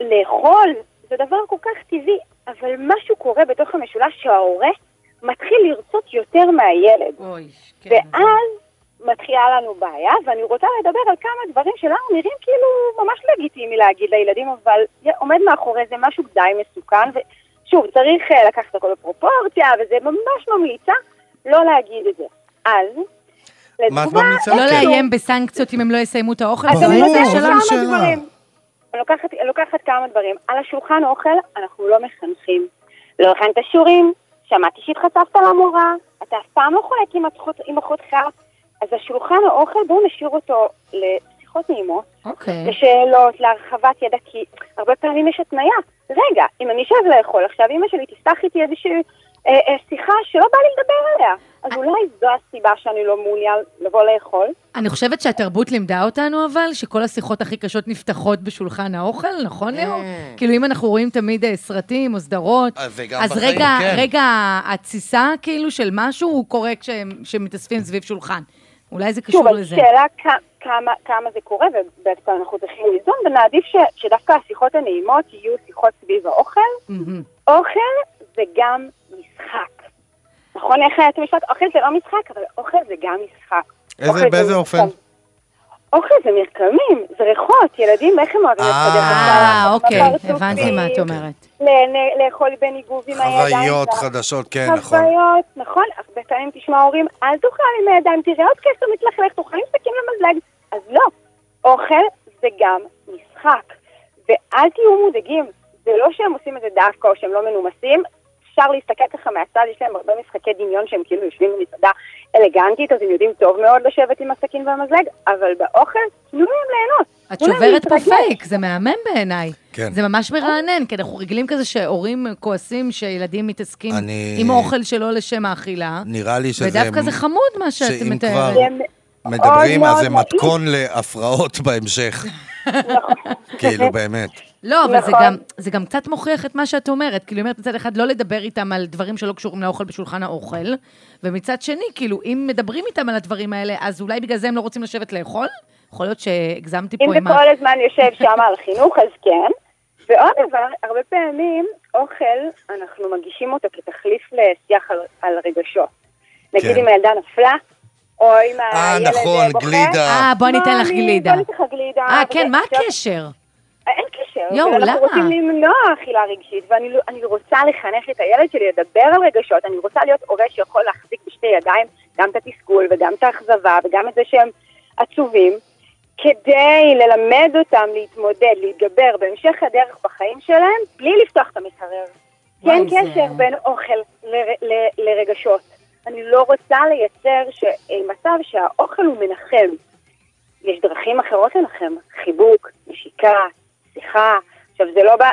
לאכול זה דבר כל כך טבעי, אבל משהו קורה בתוך המשולש שההורה מתחיל לרצות יותר מהילד. אוי, כן. ואז מתחילה לנו בעיה, ואני רוצה לדבר על כמה דברים שלנו נראים כאילו ממש לגיטימי להגיד לילדים, אבל עומד מאחורי זה משהו די מסוכן, ושוב, צריך אה, לקחת הכל בפרופורציה, וזה ממש ממליצה לא להגיד את זה. אז, מה את לדוגמה, ממליצה? לא כן. לאיים בסנקציות אם הם לא יסיימו את האוכל, אז אני לא שלנו. איזה כמה. דברים. אני לוקחת, לוקחת כמה דברים. על השולחן אוכל אנחנו לא מחנכים. לא הכנת שיעורים, שמעתי שהתחצפת למורה, אתה אף פעם לא חולק עם אחות- עם אחותך, אז השולחן האוכל, בואו נשאיר אותו לשיחות נעימות, אוקיי. לשאלות, להרחבת ידע, כי הרבה פעמים יש התניה. רגע, אם אני אשב לאכול, עכשיו אמא שלי תפתח איתי איזושהי שיחה שלא בא לי לדבר עליה. אז אולי זו הסיבה שאני לא מעוניין לבוא לאכול. אני חושבת שהתרבות לימדה אותנו אבל, שכל השיחות הכי קשות נפתחות בשולחן האוכל, נכון ליאור? כאילו אם אנחנו רואים תמיד אה, סרטים או סדרות, אה, אז רגע, כן. רגע התסיסה כאילו של משהו הוא קורה כשמתאספים סביב שולחן. אולי זה קשור שוב, לזה. שאלה כ- כמה, כמה זה קורה, ובעצם אנחנו צריכים ליזום, ונעדיף ש, שדווקא השיחות הנעימות יהיו שיחות סביב האוכל. אוכל זה גם משחק. נכון, איך היה את המשפט? אוכל זה לא משחק, אבל אוכל זה גם משחק. איזה- אוכל זה באיזה. אופן? אוכל זה מרקמים, זה ריחות, ילדים, איך הם אוהבים לפתח אה? אוקיי, הבנתי מה את אומרת. לאכול בניגוב עם הידיים. חוויות. חדשות, כן, נכון. חוויות, נכון, הרבה פעמים תשמע הורים, אל תאכל עם הידיים, תראה עוד קסר מתלכלך, תאכל עם סכין ומזלג. אז לא, אוכל זה גם משחק. ואל תהיו מודאגים, זה לא שהם עושים את זה דווקא או שהם לא מנומסים, אפשר להסתכל ככה מהצד, יש להם הרבה משחקי דמיון שהם כאילו יושבים במסעדה אלגנטית, אז הם יודעים טוב מאוד לשבת עם הסכין והמזלג, אבל באוכל, תנו להם ליהנות. את שוברת פה. פייק, זה מהמם בעיניי. כן. זה ממש מרענן, כי אנחנו רגילים כזה שהורים כועסים שילדים מתעסקים אני- עם אוכל שלא לשם האכילה. נראה לי שזה... ודווקא זה חמוד מה שאת שאם מתארת. כבר- זה מאוד מדברים, אז זה. מתכון להפרעות בהמשך. נכון. כאילו, באמת. לא, אבל זה נכון. גם, זה גם קצת מוכיח את מה שאת אומרת. כאילו, היא אומרת מצד אחד לא לדבר איתם על דברים שלא קשורים לאוכל בשולחן האוכל, ומצד שני, כאילו, אם מדברים איתם על הדברים האלה, אז אולי בגלל זה הם לא רוצים לשבת לאכול? יכול להיות שהגזמתי אם פה זה עם ה... כל הזמן יושב שם על חינוך, אז כן. ועוד דבר, הרבה פעמים אוכל, אנחנו מגישים אותו כתחליף לשיח על, על רגשות. נגיד כן. אם הילדה נפלה, או אם אה, הילד נכון, בוכה. גלידה. אה, בוא ניתן לך "מאמי, גלידה. בוא ניתן לך גלידה. אה, כן, מה הקשר? אין קשר. יואו, למה? אנחנו רוצים למנוע אכילה רגשית, ואני לא- רוצה לחנך את הילד שלי לדבר על רגשות, אני רוצה להיות הורה שיכול להחזיק בשתי ידיים גם את התסכול וגם את האכזבה וגם את זה שהם עצובים, כדי ללמד אותם להתמודד, להתגבר בהמשך הדרך בחיים שלהם, בלי לפתוח את המקרר. אין וואי, זה- קשר בין אוכל ל- ל- לרגשות. אני לא רוצה לייצר ש- אה, מצב שהאוכל הוא מנחם. יש דרכים אחרות לנחם, חיבוק, נשיקה, שיחה. עכשיו, זה לא, בא,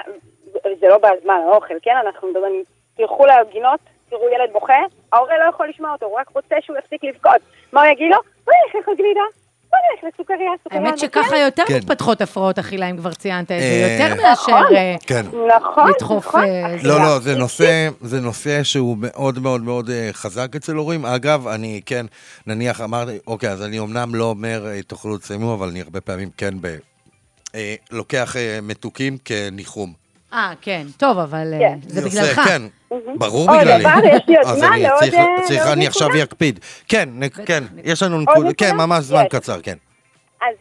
זה לא בזמן האוכל, כן? אנחנו מדברים, תלכו לגינות, תראו ילד בוכה, ההורה לא יכול לשמוע אותו, הוא רק רוצה שהוא יפסיק לבכות. מה הוא יגיד לו? בוא נלך לאכול גלידה, בוא נלך לסוכריה, סוכריה. האמת נותנת." שככה יותר כן. מתפתחות הפרעות אכילה, אם כבר ציינת את זה, אה, יותר מאשר אה, כן. נכון, לדחוף... נכון. אה. לא, לא, זה נושא, זה נושא שהוא מאוד מאוד מאוד חזק אצל הורים. אגב, אני כן, נניח אמרתי, אוקיי, אז אני אמנם לא אומר, תאכלו תסיימו, אבל אני הרבה פעמים כן ב... אה, לוקח אה, מתוקים כניחום. אה, כן, טוב, אבל אה, כן. זה אני עושה, בגללך. כן, ברור עוד בגללי. דבר, יש לי עוד אז זמן אני לעוד, צריך- אה, צריך- לעוד אני עכשיו? אקפיד. כן, נ- כן, יש לנו נקודה, נקודה? כן, ממש זמן יש. קצר, כן. אז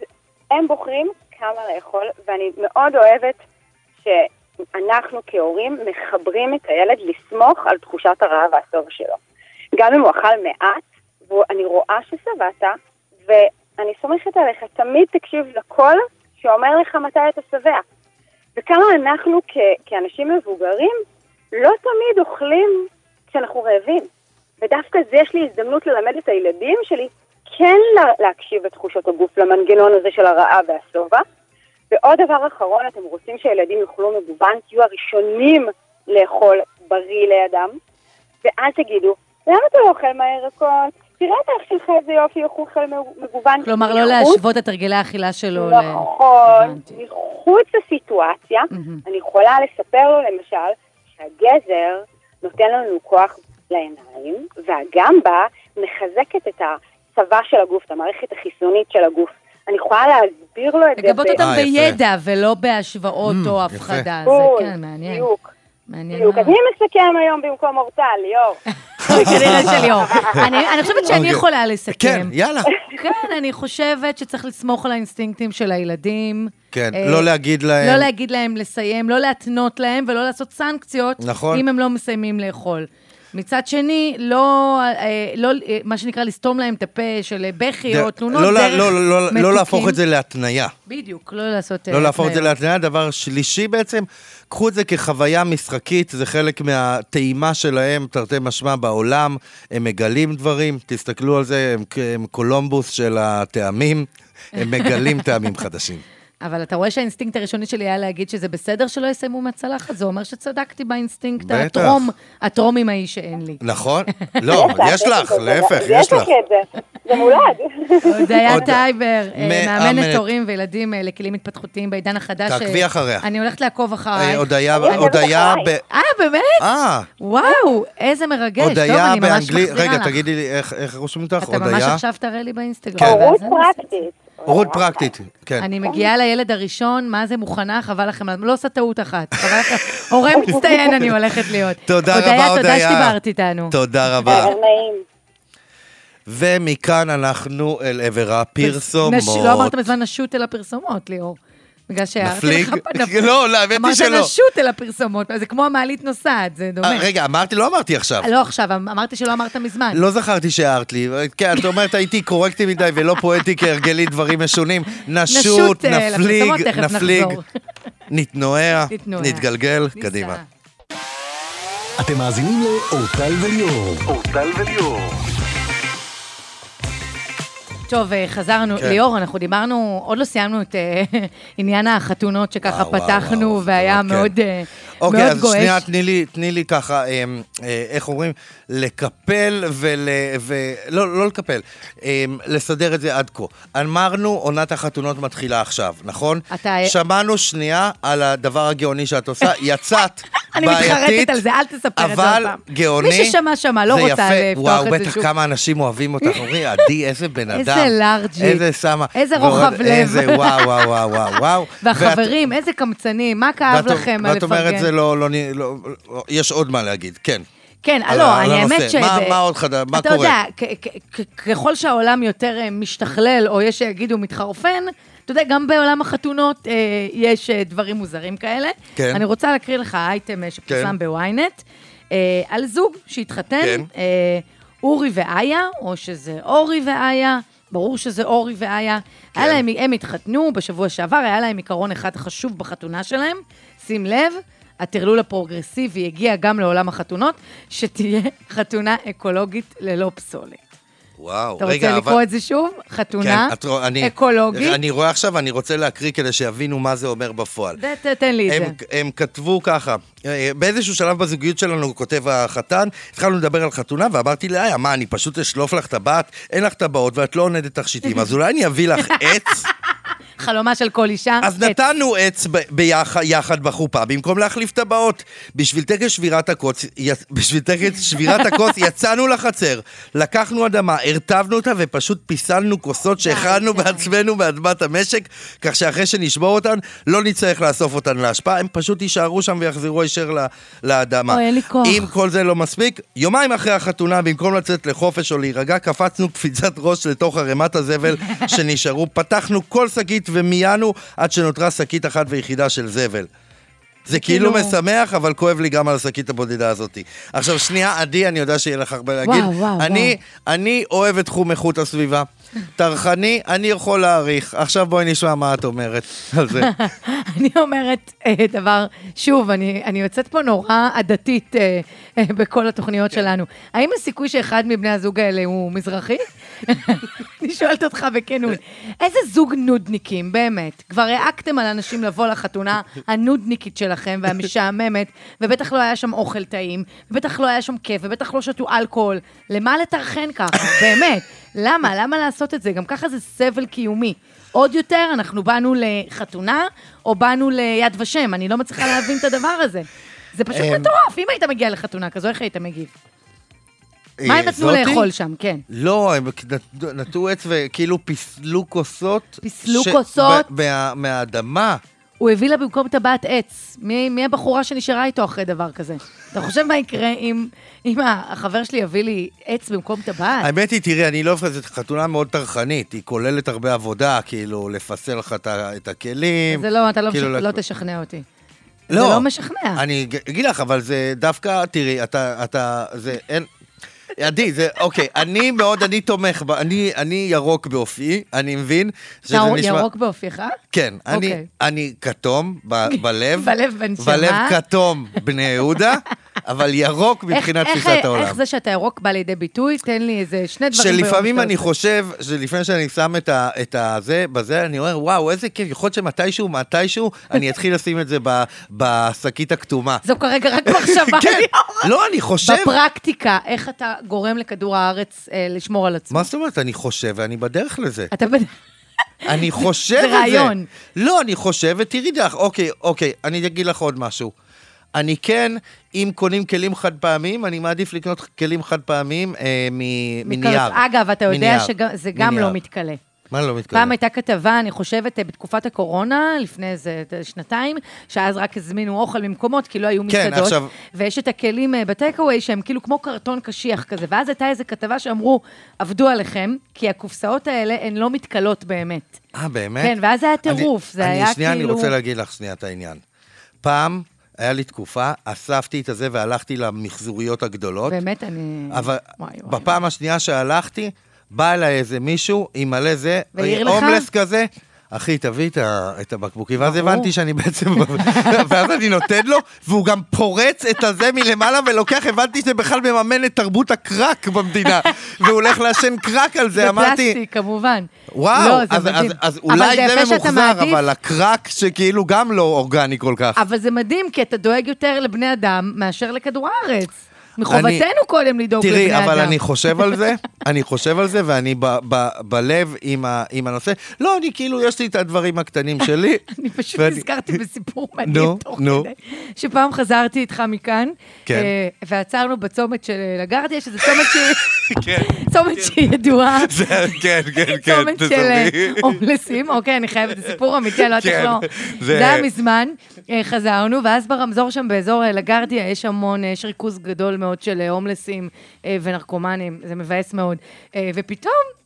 הם בוחרים כמה לאכול, ואני מאוד אוהבת שאנחנו כהורים מחברים את הילד לסמוך על תחושת הרעב והסוב שלו. גם אם הוא אכל מעט, ואני רואה ששבעת, ואני סומכת עליך, תמיד תקשיב לקול שאומר לך מתי אתה שבע. וכמה אנחנו כ- כאנשים מבוגרים לא תמיד אוכלים כשאנחנו רעבים. ודווקא זה יש לי הזדמנות ללמד את הילדים שלי כן לה- להקשיב לתחושות הגוף, למנגנון הזה של הרעב והשובע. ועוד דבר אחרון, אתם רוצים שהילדים יאכלו מגוון, תהיו הראשונים לאכול בריא לידם, ואז תגידו, למה אתה לא אוכל מהירקות? תראה את האח שלך איזה יופי, איך הוא אוכל מגוון. כלומר, לא להשוות את הרגלי האכילה שלו. נכון. מחוץ לסיטואציה. אני יכולה לספר לו למשל שהגזר נותן לנו כוח לעיניים, והגמבה מחזקת את הצבא של הגוף, את המערכת החיסונית של הגוף. אני יכולה להסביר לו את זה. לגבות אותם אה. בידע ולא בהשוואות Mm, או. הפחדה. זה כן, מעניין. בדיוק. מעניין בדיוק. מאוד. אז מי מסכם היום במקום אורטל, ליאור? כנראה של ליאור. אני אני חושבת שאני אוקיי. יכולה לסכם. כן, יאללה. כן, אני חושבת שצריך לסמוך על האינסטינקטים של הילדים. כן, אה, לא להגיד להם. לא להגיד להם לסיים, לא להתנות להם ולא לעשות סנקציות, נכון. אם הם לא מסיימים לאכול. מצד שני, לא, אה, לא, אה, מה שנקרא, לסתום להם את הפה של בכי או תלונות לא, דרך לא, לא, לא, לא מתוקים. להפוך את זה להתניה. בדיוק, לא לעשות... לא אה, להפוך את זה. להתניה. דבר שלישי בעצם, קחו את זה כחוויה משחקית, זה חלק מהטעימה שלהם, תרתי משמע, בעולם. הם מגלים דברים, תסתכלו על זה, הם, הם קולומבוס של הטעמים, הם מגלים טעמים חדשים. אבל אתה רואה שהאינסטינקט הראשוני שלי היה להגיד שזה בסדר שלא יסיימו מהצלחת? זה אומר שצדקתי באינסטינקט. הטרום, הטרום אימהי שאין לי. נכון? לא, יש לך, להפך, יש לך. זה. זה מולד. הודיה עוד- טייבר, אה, מאמנת. הורים וילדים אה, לכלים התפתחותיים בעידן החדש. תעקבי אה, אחריה. אני הולכת לעקוב אה, אחריי. הודיה, הודיה, ב- אה, באמת? אה, וואו, איזה מרגש. טוב, הודיה אני ממש באנגלית, רגע. תגידי לי, איך- רושמים אותך? אתה ממש הודיה? עכשיו תראה לי באינסטגרם. כן. הורות פרקטית. הורות פרקטית, כן. אני מגיעה לילד הראשון, מה זה מוכנה, חבל לכם, לא עושה טעות אחת. הורה מצטיין אני הולכת להיות. תודה רבה, הודיה, תודה. שדיברת איתנו. תודה רבה. ומכאן אנחנו אל עבר הפרסומות. לא אמרת בזמן נשוט אל הפרסומות, ליאור. בגלל שהערתי? לך נפליג. לא, לא, האמת היא אמרת שלא. נשוט אל הפרסומות, זה כמו המעלית נוסעת, זה דומה. אה, רגע, אמרתי, לא אמרתי עכשיו. לא עכשיו, אמרתי שלא אמרת מזמן. לא זכרתי שהערת לי. כן, את אומרת, הייתי קורקטי מדי ולא פואטי כהרגלי דברים משונים. נשוט, אה, נפליג, נפליג. נתנועע. נתגלגל. קדימה. אתם מאזינים לאורטל וליאור. אורטל וליאור. טוב, אה, חזרנו. כן. ליאור, אנחנו דיברנו, עוד לא סיימנו את אה, עניין החתונות שככה וואו, וואו, פתחנו, וואו, והיה כן. מאוד אה, אוקיי, מאוד אז גועש. שנייה, תני לי, תני לי ככה, אה, אה, איך אומרים? לקפל ול... ו... לא, לא לקפל, אה, לסדר את זה עד כה. אמרנו, עונת החתונות מתחילה עכשיו, נכון? אתה- שמענו שנייה על הדבר הגאוני שאת עושה, יצאת אני בעייתית, מתחרטת על זה, אל תספר את זה עוד אבל פעם. גאוני. מי ששמע, שמע, לא זה רוצה יפה. לפתוח וואו, את זה בטח שוב. כמה אנשים אוהבים אותך, אומרים, עדי, איזה בן אדם. איזה לארג'י. איזה שמה. איזה רוחב לב. איזה וואו, וואו, וואו, וואו, וואו. והחברים, איזה קמצנים, מה כאב לכם ואת אומרת, לפרגן? זה לא, לא, לא, לא, יש עוד מה להגיד, כן. כן, על לא, ה- אני על האמת. ש... מה- מה עוד חדש? מה אתה קורה? יודע, כ- כ- ככל שהעולם יותר אה, משתכלל, או יש שיגידו מתחרפן, אתה יודע, גם בעולם החתונות אה, יש אה, דברים מוזרים כאלה. כן. אני רוצה להקריא לך אייטם אה, שפורסם כן. בוויינט, אה, על זוג שהתחתן, כן. אה, אורי ואיה, או שזה אורי ואיה, ברור שזה אורי ואיה. כן. להם, הם התחתנו בשבוע שעבר, היה להם עיקרון אחד חשוב בחתונה שלהם, שים לב, הטרלול הפרוגרסיבי הגיע גם לעולם החתונות, שתהיה חתונה אקולוגית ללא פסולת. וואו, אתה רגע, רוצה אבל... לקרוא את זה שוב? חתונה כן, את רוא- אני, אקולוגית? אני רואה עכשיו, אני רוצה להקריא כדי שיבינו מה זה אומר בפועל. ת- ת- תן לי את הם, זה. הם כתבו ככה, אה, באיזשהו שלב בזוגיות שלנו, כותב החתן, התחלנו לדבר על חתונה, ואמרתי לאיה, מה, אני פשוט אשלוף לך טבעת, אין לך טבעות ואת לא עונדת תכשיטים, אז אולי אני אביא לך עץ? חלומה של כל אישה. אז עץ. נתנו עץ ב- ביחד, יחד בחופה, במקום להחליף טבעות. בשביל טקס שבירת הכוס, י- בשביל טקס שבירת הכוס יצאנו לחצר, לקחנו אדמה, הרטבנו אותה ופשוט פיסלנו כוסות שהכנו. בעצמנו באדמת המשק, כך שאחרי שנשבור אותן, לא נצטרך לאסוף אותן להשפעה, הם פשוט יישארו שם ויחזרו הישר ל- לאדמה. אוי, אין לי כוח. אם כל זה לא מספיק, יומיים אחרי החתונה, במקום לצאת לחופש או להירגע, קפצנו קפיצת ראש לתוך ערימת הזבל שנשארו, פתחנו כל שקית ומיינו עד שנותרה שקית אחת ויחידה של זבל. זה כאילו כאילו- משמח, אבל כואב לי גם על השקית הבודדה הזאת. עכשיו, שנייה, עדי, אני יודע שיהיה לך הרבה להגיד. וואו, וואו, אני, אני אוהב את תחום איכות הסביבה. טרחני, אני יכול להעריך. עכשיו בואי נשמע מה את אומרת על זה. אני אומרת אה, דבר, שוב, אני, אני יוצאת פה נורא עדתית אה, אה, בכל התוכניות שלנו. האם הסיכוי שאחד מבני הזוג האלה הוא מזרחי? אני שואלת אותך בכנות. איזה זוג נודניקים, באמת? כבר העקתם על אנשים לבוא לחתונה הנודניקית שלכם. והמשעממת, ובטח לא היה שם אוכל טעים, ובטח לא היה שם כיף, ובטח לא שתו אלכוהול. למה לטרחן ככה? באמת. למה? למה לעשות את זה? גם ככה זה סבל קיומי. עוד יותר, אנחנו באנו לחתונה, או באנו ליד ושם. אני לא מצליחה להבין את הדבר הזה. זה פשוט אמ, מטורף. אם היית מגיע לחתונה כזו, איך היית מגיב? מה הם אה, נתנו? לאכול שם? כן. לא, הם נטעו עץ וכאילו פיסלו כוסות. פיסלו כוסות? מהאדמה. הוא הביא לה במקום טבעת עץ. מי, מי הבחורה שנשארה איתו אחרי דבר כזה? אתה חושב מה יקרה אם, אם החבר שלי יביא לי עץ במקום טבעת? האמת היא, תראי, אני לא אוהב את זה, חתונה מאוד טרחנית, היא כוללת הרבה עבודה, כאילו, לפסל לך את הכלים. זה לא, אתה לא, כאילו, משכ... לק- לא תשכנע אותי. לא. זה לא משכנע. אני אג- אגיד לך, אבל זה דווקא, תראי, אתה, אתה, זה, אין... עדי, זה, אוקיי, אני מאוד, אני תומך, ב, אני, אני ירוק באופיי, אני מבין אתה נשמע... ירוק באופייך? כן, אני, אוקיי. אני כתום ב, בלב. בלב בנשמה. בלב כתום בני יהודה, אבל ירוק מבחינת איך, תפיסת איך, העולם. איך זה שאתה ירוק בא לידי ביטוי? תן לי איזה שני דברים שלפעמים אני. חושב, שלפני שאני שם את ה- את הזה, בזה, אני אומר, וואו, איזה כיף, יכול להיות שמתישהו, מתישהו, אני אתחיל לשים את זה בשקית הכתומה. זו כרגע רק מחשבה. כן, לא, אני חושב... בפרקטיקה, איך אתה גורם לכדור הארץ אה, לשמור על עצמו? מה זאת אומרת? אני חושב ואני בדרך לזה. אתה בן... אני חושב את זה זה. רעיון. לא, אני חושב, ותראי לך, אוקיי, אוקיי, אני אגיד לך עוד משהו. אני כן, אם קונים כלים חד פעמיים, אני מעדיף לקנות כלים חד פעמיים אה, מ- מנייר. אגב, אתה יודע מנייר. שזה גם מנייר. לא מתכלה. מה לא מתכוון? פעם הייתה כתבה, אני חושבת, אה, בתקופת הקורונה, לפני איזה שנתיים, שאז רק הזמינו אוכל ממקומות, כי לא היו כן, מסעדות. עכשיו- ויש את הכלים אה, בטייקאווי שהם כאילו כמו קרטון קשיח כזה. ואז הייתה איזו כתבה שאמרו, עבדו עליכם, כי הקופסאות האלה הן לא מתכלות באמת. אה, באמת? כן, ואז היה טירוף, זה אני, היה שנייה, כאילו- אני רוצה להגיד לך שנייה את העניין. פעם, היה לי תקופה, אספתי את הזה והלכתי למחזוריות הגדולות. באמת, אני... אבל וואי, וואי. בפעם השנייה שהלכתי, בא אליי איזה מישהו עם מלא זה? הומלס כזה. אחי, תביא את, הבקבוקים. ואז. הבנתי שאני בעצם... ואז אני נותן לו, והוא גם פורץ את הזה מלמעלה ולוקח, הבנתי שזה בכלל מממן את תרבות הקרק במדינה. והוא הולך לעשן קרק על זה, זה אמרתי... פלסטיק, כמובן. וואו, לא, זה אז, אולי זה ממוחזר, אבל הקרק שכאילו גם לא אורגני כל כך. אבל זה מדהים, כי אתה דואג יותר לבני אדם מאשר לכדור הארץ. מחובתנו קודם לדאוג לבני תראי, אדם. אבל אני חושב על זה, אני חושב על זה, ואני ב, ב, בלב עם, ה, עם הנושא. לא, אני כאילו, יש לי את הדברים הקטנים שלי. אני פשוט ואני- נזכרתי בסיפור מעניין תוך. כדי, שפעם חזרתי איתך מכאן, כן. אה, ועצרנו בצומת של לגרדיה, שזה צומת שהיא- כן, צומת שהיא ידועה. כן, כן, כן, צומת של אה. הומלסים, אוקיי, אני חייבת, זה סיפור אמיתי, אני לא יודעת איך כן, לא. זה- היה מזמן, אה, חזרנו, ואז ברמזור שם באזור לגרדיה יש המון, יש ריכוז גדול מאוד של אה, הומלסים אה, ונרקומנים, זה מבאס מאוד. אה, ופתאום...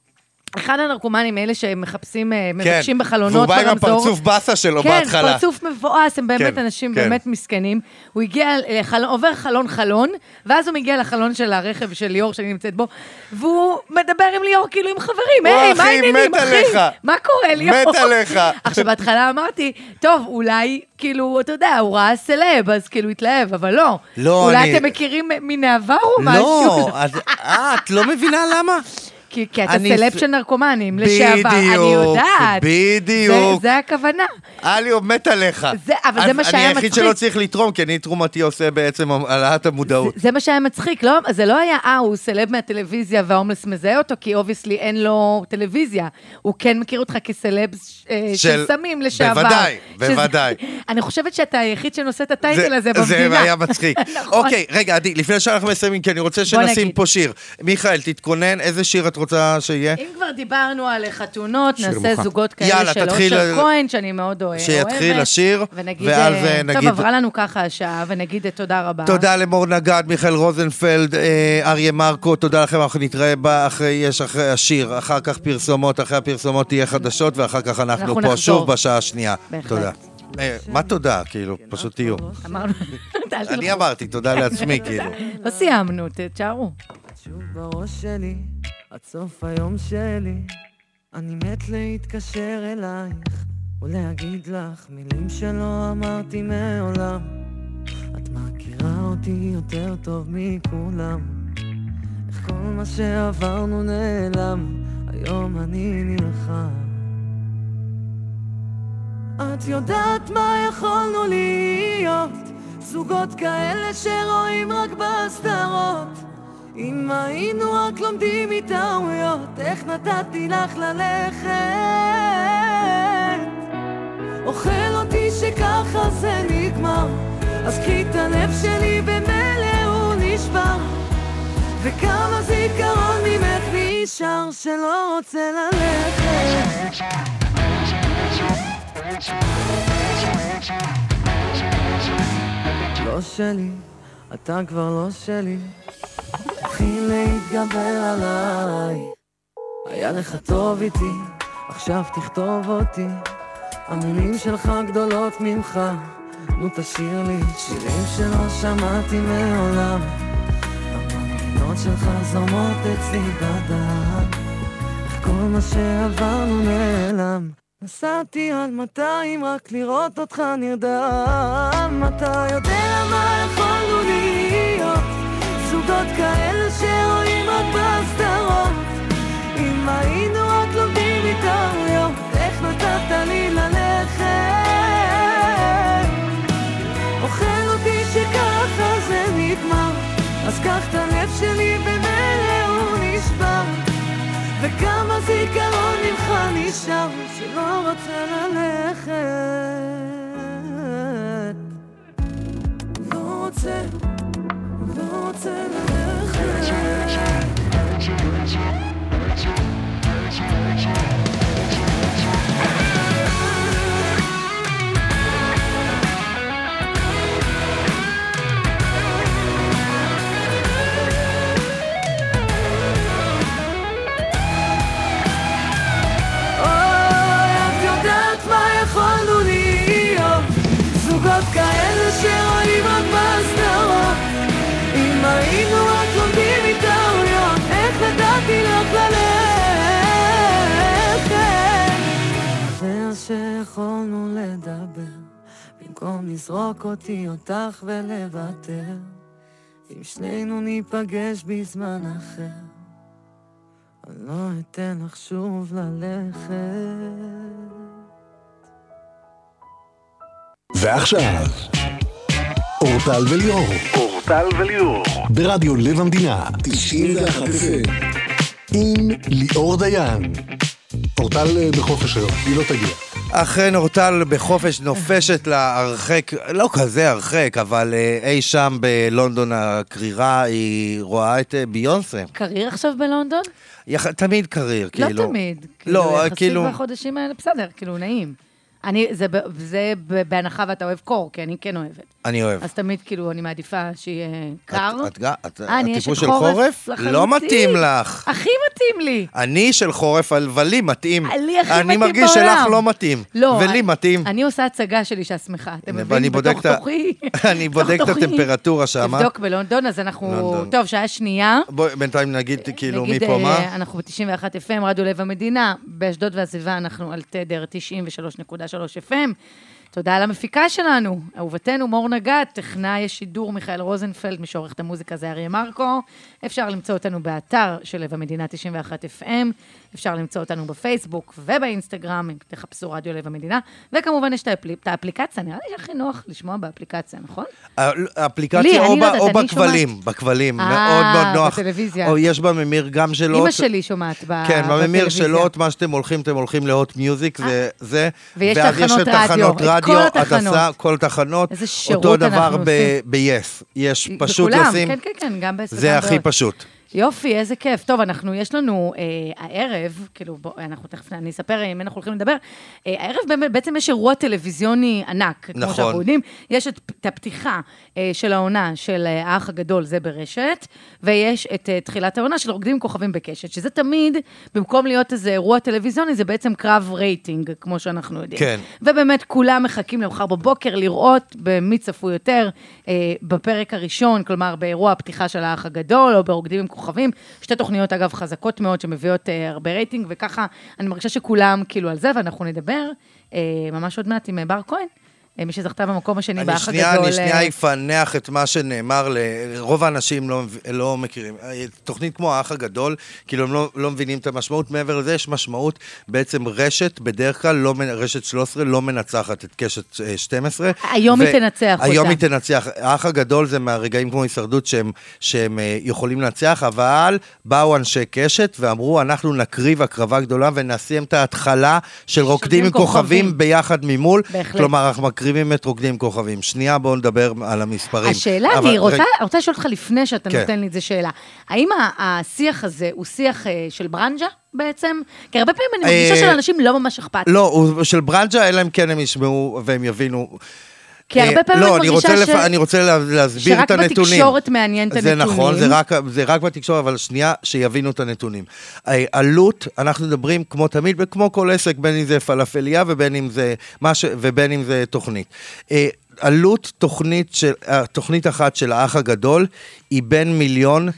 אחד הנרקומנים, אלה שמחפשים, אה, מבקשים בחלונות והוא ברמזור. בא עם הפרצוף באסה שלו כן, בהתחלה. פרצוף מבואס, הם באמת כן, אנשים כן. באמת מסכנים. הוא הגיע, לחלון, עובר חלון-חלון, ואז הוא מגיע לחלון של הרכב של ליאור שאני נמצאת בו, והוא מדבר עם ליאור כאילו עם חברים, היי, מה העניינים, אחי? עליך. מה קורה, ליאור? מת עליך. עכשיו, בהתחלה אמרתי, טוב, אולי, כאילו, אתה יודע, הוא ראה סלב, אז כאילו התלהב, אבל לא. לא, אולי אני- אתם מכירים מן העבר או משהו? לא, אז, אה, את לא מבינה למה? כי, כי אתה אני סלב של נרקומנים, לשעבר, אני יודעת. בדיוק. זה, זה הכוונה. אליו מת עליך. זה- אבל זה אז מה שהיה אני היחיד מצחיק. שלא צריך לתרום, כי אני תרומתי עושה בעצם העלאת המודעות. זה מה שהיה מצחיק, לא, זה לא היה, אה, הוא סלב מהטלוויזיה וההומלס מזהה אותו, כי obviously אין לו טלוויזיה. הוא כן מכיר אותך כסלב אה, של של- סמים לשעבר. בוודאי, שזה- בוודאי. אני חושבת שאתה היחיד שנושא את ה title הזה במדינה. זה היה מצחיק. נכון. אוקיי, רגע, עדי, לפני שאנחנו מסיימים, כי אני רוצה שנשים. פה שיר. מיכאל, תתכונן, איזה שיר את רוצה שיהיה? אם כבר דיברנו על חתונות, נעשה מוכן. זוגות כאלה יאללה, של אושר ל- כהן, שאני מאוד אוהבת. שיתחיל השיר, ואז, אה, אה, טוב, נגיד- עברה לנו ככה השעה, ונגיד אה, תודה רבה. תודה למור נגד, מיכאל רוזנפלד, אה, אריה מרקו, תודה לכם, אנחנו נתראה בה אחרי, יש אחרי השיר, אחר כך פרסומות, אחרי הפרסומות תהיה חדשות, ואחר כך אנחנו, אנחנו פה נחזור. שוב בשעה השנייה. בהחלט. תודה. מה תודה? כאילו, פשוט תהיו. אמרנו, אל תלכו. אני אמרתי, תודה לעצמי, כאילו. לא סיימנו, תשארו. שוב בראש שלי, עד סוף היום שלי. אני מת להתקשר אלייך, ולהגיד לך מילים שלא אמרתי מעולם. את מכירה אותי יותר טוב מכולם. איך כל מה שעברנו נעלם, היום אני נלחם. את יודעת מה יכולנו להיות? זוגות כאלה שרואים רק בסדרות. אם היינו רק לומדים מטעויות, איך נתתי לך ללכת? אוכל אותי שככה זה נגמר, אז קחי את הלב שלי במילא הוא נשבר. וכמה זיכרון ממך נשאר שלא רוצה ללכת. לא שלי, אתה כבר לא שלי. תתחיל להתגבר עליי. היה לך טוב איתי, עכשיו תכתוב אותי. המילים שלך גדולות ממך, נו תשאיר לי שירים שלא שמעתי מעולם. המנגינות שלך זורמות אצלי בדם. איך כל מה שעברנו נעלם. נסעתי עד 200 רק לראות אותך נרדם. אתה יודע מה יכולנו להיות? זוגות כאלה שרואים רק בסדרות. אם היינו רק לומדים מטעויות, איך נתת לי ללכת? אוכל אותי שככה זה נגמר, אז קח את הלב שלי במילא הוא נשבר. וכמה זיכרון ממך נשאר, שלא רוצה ללכת. לא רוצה, לא רוצה ללכת. אוי, במקום לזרוק אותי אותך ולוותר. אם שנינו ניפגש בזמן אחר. אני לא אתן לך שוב ללכת. ועכשיו, אורטל וליאור. אורטל וליאור. ברדיו לב המדינה, 91 FM. עם ליאור דיין. אורטל אה, בחופש היום, היא לא תגיע. אכן אורטל בחופש נופשת לה הרחק, לא כזה הרחק, אבל אה, אי שם בלונדון הקרירה, היא רואה את אה, ביונסה. קרייר עכשיו בלונדון? יח... תמיד קרייר, כאילו. לא תמיד. לא, יחסית כאילו... בחודשים האלה, בסדר, כאילו, נעים. אני, זה, זה בהנחה ואתה אוהב קור, כי אני כן אוהבת. אני אוהב. אז תמיד, כאילו, אני מעדיפה שיהיה קר. את, את, את, אה, אני הטיפוס של חורף חורף? לחלוטין. לא מתאים לך. הכי מתאים לי. אני של חורף, אבל לי מתאים. לי הכי אני מתאים מרגיש בעולם. שלך לא מתאים. לא. ולי אני- מתאים. אני עושה הצגה של אישה שמחה, אתם מבינים? בתוך את תוכי. אני בודק את. הטמפרטורה שם. תבדוק בלונדון, אז אנחנו... טוב, שעה שנייה. בואי בינתיים נגיד כאילו נגיד, מפה אה, מה. אנחנו ב-91 FM, רדיו לב המדינה, באשדוד והסביבה אנחנו על תדר 93.3 FM. תודה על המפיקה שלנו, אהובתנו מור נגת, טכנאי השידור מיכאל רוזנפלד, מי שעורך את המוזיקה זה אריה מרקו. אפשר למצוא אותנו באתר של לב המדינה 91 FM, אפשר למצוא אותנו בפייסבוק ובאינסטגרם, אם תחפשו רדיו לב המדינה, וכמובן יש את האפלי- את האפליקציה, נראה לי שהכי נוח לשמוע באפליקציה, נכון? לי, האפליקציה או אני ב- לא או בכבלים, בכבלים, אה, מאוד מאוד נוח. בטלוויזיה. או יש בממיר גם של אימא הוט. שלי שומעת ב- כן, בממיר בטלוויזיה. של הוט, מה שאתם הולכים, אתם הולכים להוט מיוזיק, זה זה. ויש תחנות רדיו, את. עושה כל תחנות. איזה שירות אותו דבר אנחנו עושים. ב-yes. יש פשוט בכולם, לשים, כן, כן, כן, גם ב-10 זה הכי פשוט. יופי, איזה כיף. טוב, אנחנו, יש לנו אה, הערב, כאילו, בוא, אנחנו תכף, אני אספר עם מי אנחנו הולכים לדבר. אה, הערב באמת, בעצם יש אירוע טלוויזיוני ענק, כמו נכון. שאנחנו יודעים. יש את, את הפתיחה אה, של העונה של אה, האח הגדול, זה ברשת, ויש את אה, תחילת העונה של רוקדים כוכבים בקשת, שזה תמיד, במקום להיות איזה אירוע טלוויזיוני, זה בעצם קרב רייטינג, כמו שאנחנו יודעים. כן. ובאמת, כולם מחכים למחר בבוקר לראות במי צפוי יותר אה, בפרק הראשון, כלומר, באירוע הפתיחה של האח הגדול, או ברוקדים עם כוכבים. שתי תוכניות, אגב, חזקות מאוד, שמביאות אה, הרבה רייטינג, וככה, אני מרגישה שכולם כאילו על זה, ואנחנו נדבר אה, ממש עוד מעט עם אה, בר כהן. אה, מי שזכתה במקום השני באח הגדול. אני שנייה אה, אפענח את מה שנאמר, רוב האנשים לא, לא מכירים. אה, תוכנית כמו האח הגדול, כאילו הם לא, לא מבינים את המשמעות, מעבר לזה יש משמעות, בעצם רשת, בדרך כלל, לא, רשת 13 לא מנצחת את קשת אה, 12. היום היא תנצח היום אותה. היא תנצח. האח הגדול זה מהרגעים כמו הישרדות שהם, שהם יכולים לנצח, אבל באו אנשי קשת ואמרו, אנחנו נקריב הקרבה גדולה ונשים את ההתחלה של רוקדים עם. כוכבים ביחד ממול. בהחלט. כלומר, אנחנו מקריבים את רוקדים כוכבים. שנייה, בואו נדבר על המספרים. השאלה, אבל אני רוצה, רגע, רוצה לשאול אותך לפני שאתה כן. נותן לי את זה שאלה. האם השיח הזה הוא שיח אה, של ברנז'ה בעצם? כי הרבה פעמים אני מרגישה אה, שלאנשים לא ממש אכפת. לא, הוא של ברנג'ה, אלא אם כן הם ישמעו והם יבינו. כי הרבה אה, פעמים לא, אני מרגישה לפ... ש- אני רוצה לה- להסביר שרק את הנתונים. בתקשורת מעניין את זה הנתונים. נכון, זה רק, זה רק בתקשורת, אבל שנייה, שיבינו את הנתונים. אה, עלות, אנחנו מדברים כמו תמיד, וכמו כל עסק, בין אם זה פלאפליה ובין אם זה, מש... ובין אם זה תוכנית. עלות תוכנית, של, אה, תוכנית אחת של האח הגדול היא בין מיליון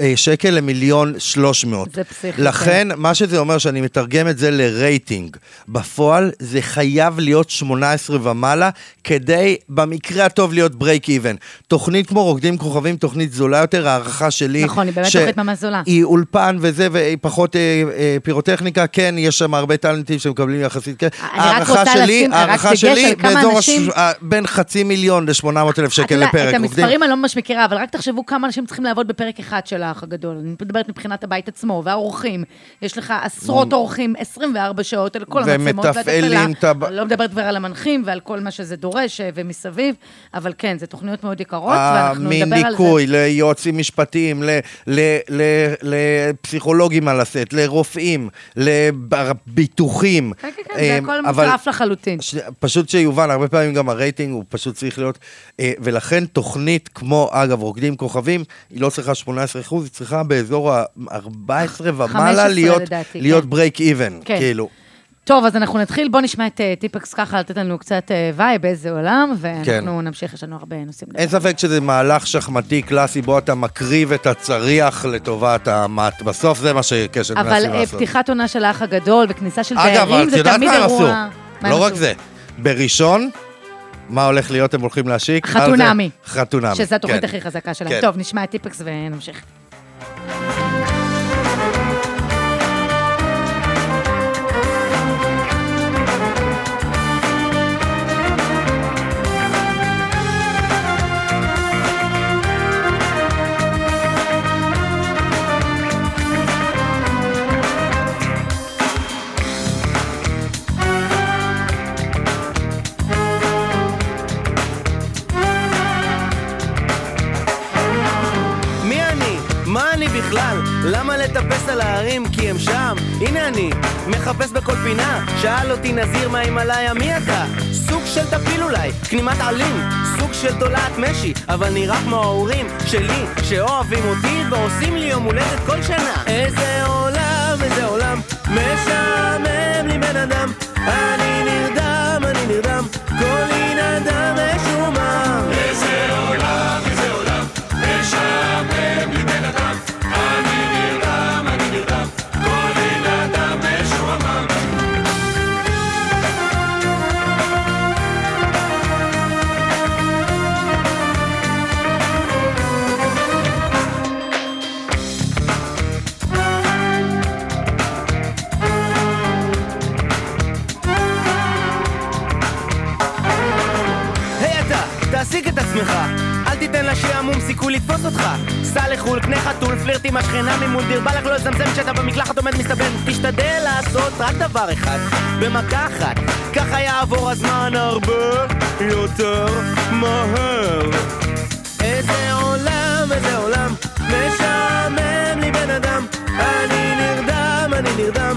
אה, שקל למיליון שלוש מאות. זה פסיכי, לכן, מה שזה אומר, שאני מתרגם את זה לרייטינג. בפועל, זה חייב להיות 18 ומעלה, כדי, במקרה הטוב, להיות break even. תוכנית כמו רוקדים כוכבים, תוכנית זולה יותר, הערכה שלי... נכון, היא באמת ש- תוכנית ממש זולה. היא אולפן וזה, והיא פחות אה, אה, פירוטכניקה, כן, יש שם הרבה טאלנטים שמקבלים יחסית, כן. אני רק רוצה לשים- רק דגש שלי, על כמה אנשים- הש- אה, בין חצי מיליון ל-800 אלף אתה שקל יודע, לפרק. את המספרים אני לא ממש מכירה, אבל רק תחשבו כמה אנשים צריכים לעבוד בפרק אחד של האח הגדול. אני מדברת מבחינת הבית עצמו, והאורחים. יש לך עשרות אורחים, 24 שעות על כל המצלמות אני לא מדברת כבר על המנחים ועל כל מה שזה דורש אה, ומסביב, אבל כן, זה תוכניות מאוד יקרות, ואנחנו נדבר על זה. מניקוי, ליועצים משפטיים, לפסיכולוגים על הסט, לרופאים, לביטוחים. כן, כן, כן, זה אה, הכל אבל- מוטרף לחלוטין. פשוט שיובן, הרבה פעמים גם הרייטינג הוא פשוט צריך להיות, אה, ולכן תוכנית כמו, אגב, רוקדים כוכבים, היא לא צריכה 18 אחוז, היא צריכה באזור ה-14 ומעלה 15 להיות, לדעתי, להיות כן. break even, כן. כאילו. טוב, אז אנחנו נתחיל, בוא נשמע את אה, טיפקס ככה, לתת לנו קצת אה, vibe, איזה עולם, ואנחנו כן. נמשיך, יש לנו הרבה נושאים. אין ספק שזה מהלך שחמטי קלאסי, בו אתה מקריב את הצריח לטובת המט. בסוף זה מה שקשת אבל מנסים לעשות. פתיחת עונה של האח הגדול וכניסה של אגב, דיירים את זה יודעת תמיד מה הם עשו? אירוע... מה הם לא רק עשו? זה. בראשון, מה הולך להיות? הם הולכים להשיק? חתונמי. חתונמי. שזו התוכנית כן. הכי חזקה שלהם. כן. טוב, נשמע את טיפקס ונמשיך. לטפס על ההרים? כי הם שם. הנה אני, מחפש בכל פינה. שאל אותי נזיר מההימאליה, מי אתה? סוג של טפיל אולי, כנימת עלים. סוג של תולעת משי, אבל נראה כמו ההורים שלי, שאוהבים אותי ועושים לי יום הולדת כל שנה. איזה עולם, איזה עולם, משעמם לי בן אדם. אני לחו"ל, קנה חתול, פלירט עם השכנה ממול דיר בא לך לא לזמזם כשאתה במקלחת עומד מסתבן תשתדל לעשות רק דבר אחד במכה אחת. ככה יעבור הזמן הרבה יותר מהר. איזה עולם, איזה עולם משעמם לי בן אדם. אני נרדם, אני נרדם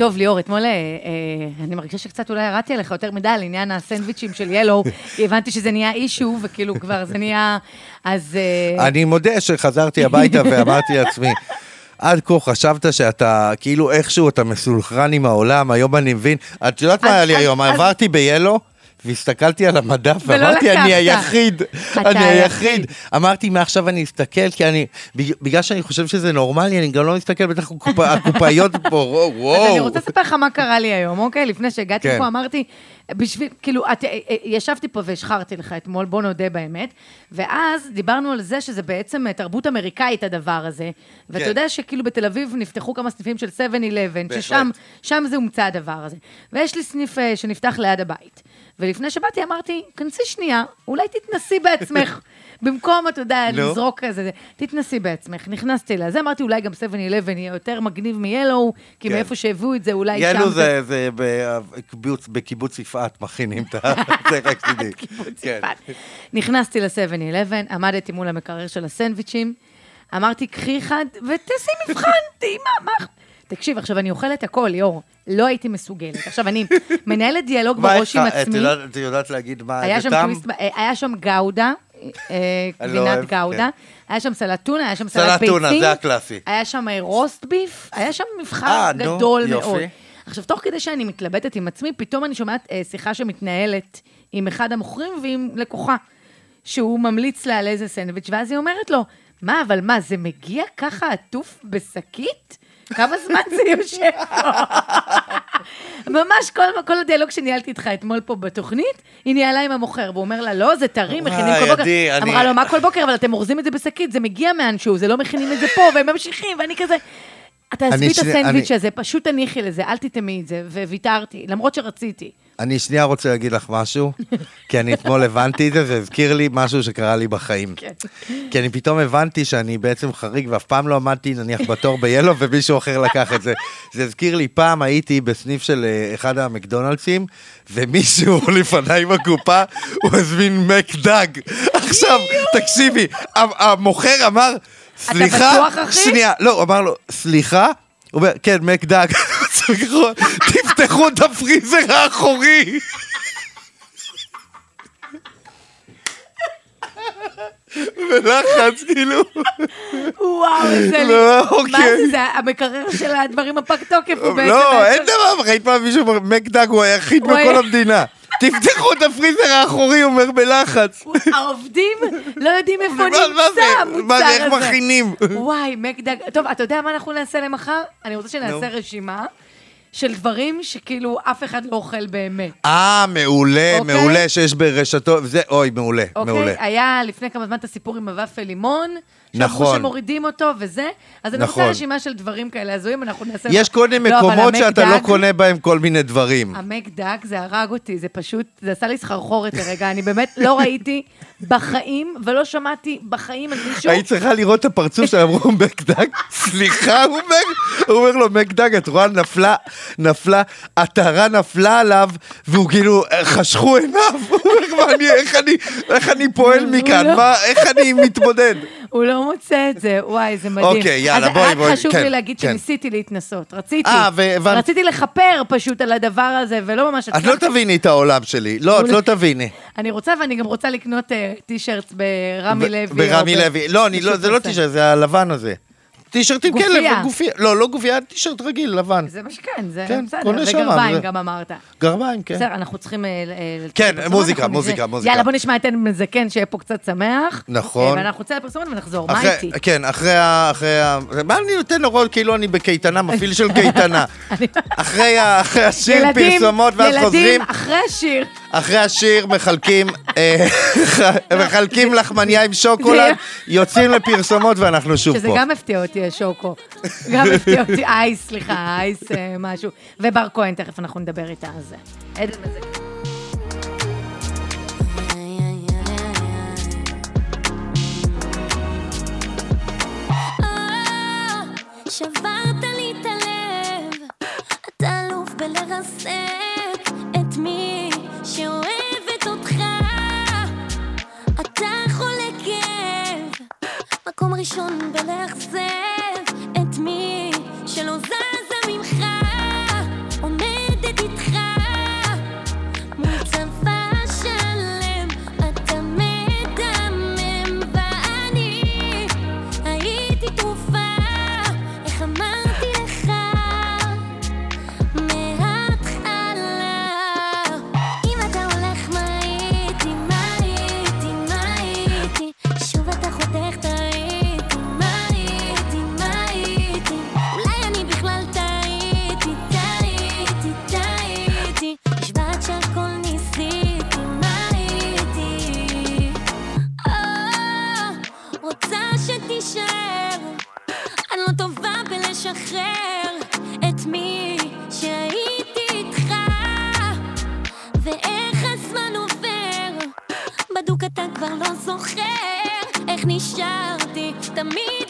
טוב, ליאור, אתמול אה, אה, אני מרגישה שקצת אולי ירדתי עליך יותר מדי על עניין הסנדוויצ'ים של ילו, הבנתי שזה נהיה אישו, וכאילו כבר זה נהיה... אז... אה, אני מודה שחזרתי הביתה ואמרתי לעצמי, עד כה חשבת שאתה, כאילו איכשהו אתה מסונכרן עם העולם, היום אני מבין. את יודעת מה היה לי היום? עברתי ב-Yellow. והסתכלתי על המדף ואמרתי, אני. היחיד, אני היחיד. אמרתי, מעכשיו אני אסתכל, כי אני, בג- בגלל שאני חושב שזה נורמלי, אני גם לא מסתכל, בטח הקופ- הקופאיות פה, וואו. אז אני רוצה לספר לך מה קרה לי היום, אוקיי? לפני שהגעתי כן. פה אמרתי, בשביל, כאילו, את, אה, אה, ישבתי פה והשחרתי לך אתמול, בוא נודה באמת, ואז דיברנו על זה שזה בעצם אה, תרבות אמריקאית הדבר הזה, ואתה כן. יודע שכאילו בתל אביב נפתחו כמה סניפים של 7-11, בהחלט. ששם שם זה הומצא הדבר הזה. ויש לי סניף שנפתח ליד הבית. ולפני שבאתי אמרתי, כנסי שנייה, אולי תתנסי בעצמך. במקום, אתה יודע, נו. לזרוק כזה, זה, תתנסי בעצמך. נכנסתי לזה, אמרתי, אולי גם 7-11 יהיה יותר מגניב מ-Yellow, כי כן. מאיפה שהביאו את זה, אולי שם ילו זה, זה בקיבוץ, בקיבוץ יפעת מכינים את ה... זה רק שתדעי. קיבוץ כן. יפעת. נכנסתי ל-7-11, עמדתי מול המקרר של הסנדוויצ'ים, אמרתי, קחי אחד ותעשי מבחן, תהי מה, מה... תקשיב, עכשיו, אני אוכלת הכל, ליאור, לא הייתי מסוגלת. עכשיו, אני מנהלת דיאלוג בראש עם עצמי. את יודעת להגיד מה היה שם אה, היה שם גאודה, אה, אני לא גבינת אוהב, גאודה, כן. היה שם סלט טונה, היה שם סלט ביצים. טונה, זה הקלאסי. היה שם אה, רוסט ביף, היה שם אה, מבחר גדול. מאוד. עכשיו, תוך כדי שאני מתלבטת עם עצמי, פתאום אני שומעת אה, שיחה שמתנהלת עם אחד המוכרים ועם לקוחה, שהוא ממליץ לה על איזה סנדוויץ', ואז היא אומרת לו, מה, אבל מה, זה מגיע ככה עטוף בשקית? כמה זמן זה יושב פה? ממש כל, כל הדיאלוג שניהלתי איתך אתמול פה בתוכנית, היא ניהלה עם המוכר, והוא אומר לה, לא, זה טרי, מכינים וואי, כל בוקר. עדי, אני- אמרה לו, מה כל בוקר? אבל אתם אורזים את זה בשקית, זה מגיע מאנשהו, זה לא מכינים את זה פה, והם ממשיכים, ואני כזה... תעזבי אני את הסנדוויץ' אני- הזה, פשוט תניחי לזה, אל תטמי את זה, וויתרתי, למרות שרציתי. אני שנייה רוצה להגיד לך משהו, כי אני אתמול הבנתי את זה, זה הזכיר לי משהו שקרה לי בחיים. כן. כי אני פתאום הבנתי שאני בעצם חריג, ואף פעם לא עמדתי נניח בתור ב-Yellow ומישהו אחר לקח את זה. זה הזכיר לי, פעם הייתי בסניף של אה, אחד המקדונלדסים, ומישהו לפניי בקופה, הוא הזמין מקדג. עכשיו, תקשיבי, המוכר אמר, סליחה, בטוח, אחי? שנייה, לא, הוא אמר לו, סליחה? הוא אומר, כן, מקדג. תפתחו את הפריזר האחורי. ולחץ, כאילו. וואו, איזה לי... לא, מה אוקיי. זה, זה המקרר של הדברים הפג תוקף, הוא בעצם... לא, אין דבר, ראית פעם מישהו אומר, מקדג הוא היחיד בכל המדינה. תפתחו את הפריזר האחורי, הוא אומר בלחץ. העובדים לא יודעים איפה מה- מה נמצא זה? המוצר מה זה, איך הזה. מכינים? וואי, מקדג... טוב, אתה יודע מה אנחנו נעשה למחר? אני רוצה שנעשה רשימה של דברים שכאילו אף אחד לא אוכל באמת. אה, מעולה, אוקיי. מעולה שיש ברשתות, זה, אוי, מעולה, מעולה. אוקיי? היה לפני כמה זמן את הסיפור עם הוואפל לימון. נכון. שאמרו שמורידים אותו וזה, אז אני נכון. רוצה רשימה של דברים כאלה הזויים, אנחנו נעשה... יש כל מיני לא, מקומות שאתה לא המקדג- קונה בהם כל מיני דברים. המקדק, זה הרג אותי, זה פשוט, זה עשה לי סחרחורת לרגע, אני באמת לא ראיתי בחיים, ולא שמעתי בחיים על מישהו... היית צריכה לראות את הפרצוף שלהם, אמרו מקדג, סליחה, הוא אומר, הוא אומר לו, מקדג, את רואה, נפלה, נפלה, עטרה נפלה עליו, והוא כאילו, חשכו עיניו, הוא אומר, "מה אני- איך אני, פועל מכאן, לא. מה, איך אני מתמודד? הוא לא מוצא את זה, וואי, זה מדהים. אוקיי, יאללה, אז בואי, רק בואי, חשוב כן, לי להגיד כן. שניסיתי להתנסות, רציתי. אה, והבנתי. רציתי לכפר פשוט על הדבר הזה, ולא ממש את לא. תביני את העולם שלי, לא, את לא תביני. אני רוצה, ואני גם רוצה לקנות אה, טישרטס ברמי לוי. ברמי לוי. לא, לא, זה לא. טישרט, זה הלבן הזה. טישרטים גופייה. כאלה, גופייה. לא, לא גופייה, טישרט רגיל, לבן. זה מה שכן, זה כן, בסדר. קונה שם, וגרביים זה- גם אמרת. גרביים, כן. בסדר, אנחנו צריכים... אה, אה, כן, לצאת לפרסומות, מוזיקה, מוזיקה, נראה- מוזיקה. יאללה, בוא נשמע את עדן זקן, שיהיה פה קצת שמח. נכון. אה, ואנחנו נצא לפרסומות ונחזור. מה איתי? כן, אחרי ה... אחרי ה... מה אני נותן לו רול כאילו אני בקייטנה, מפעיל של קייטנה. אחרי ה- אחרי השיר ילדים, פרסומות ואז חוזרים, ילדים, אחרי השיר. אחרי השיר מחלקים אה, מחלקים לחמניה עם שוקולד, יוצאים לפרסומות ואנחנו שוב שזה פה. גם הפתיע אותי, השוקו. גם הפתיע אותי, אייס, סליחה, אייס אה, משהו. ובר כהן, תכף אנחנו נדבר איתה על זה. עדן מזקן. שברת לי את הלב, אתה אלוף בלרסק את מי שאוהבת מקום ראשון בלאכזב את מי שלא זזה טובה בלשחרר את מי שהייתי איתך, ואיך הזמן עובר, בדוק אתה כבר לא זוכר, איך נשארתי תמיד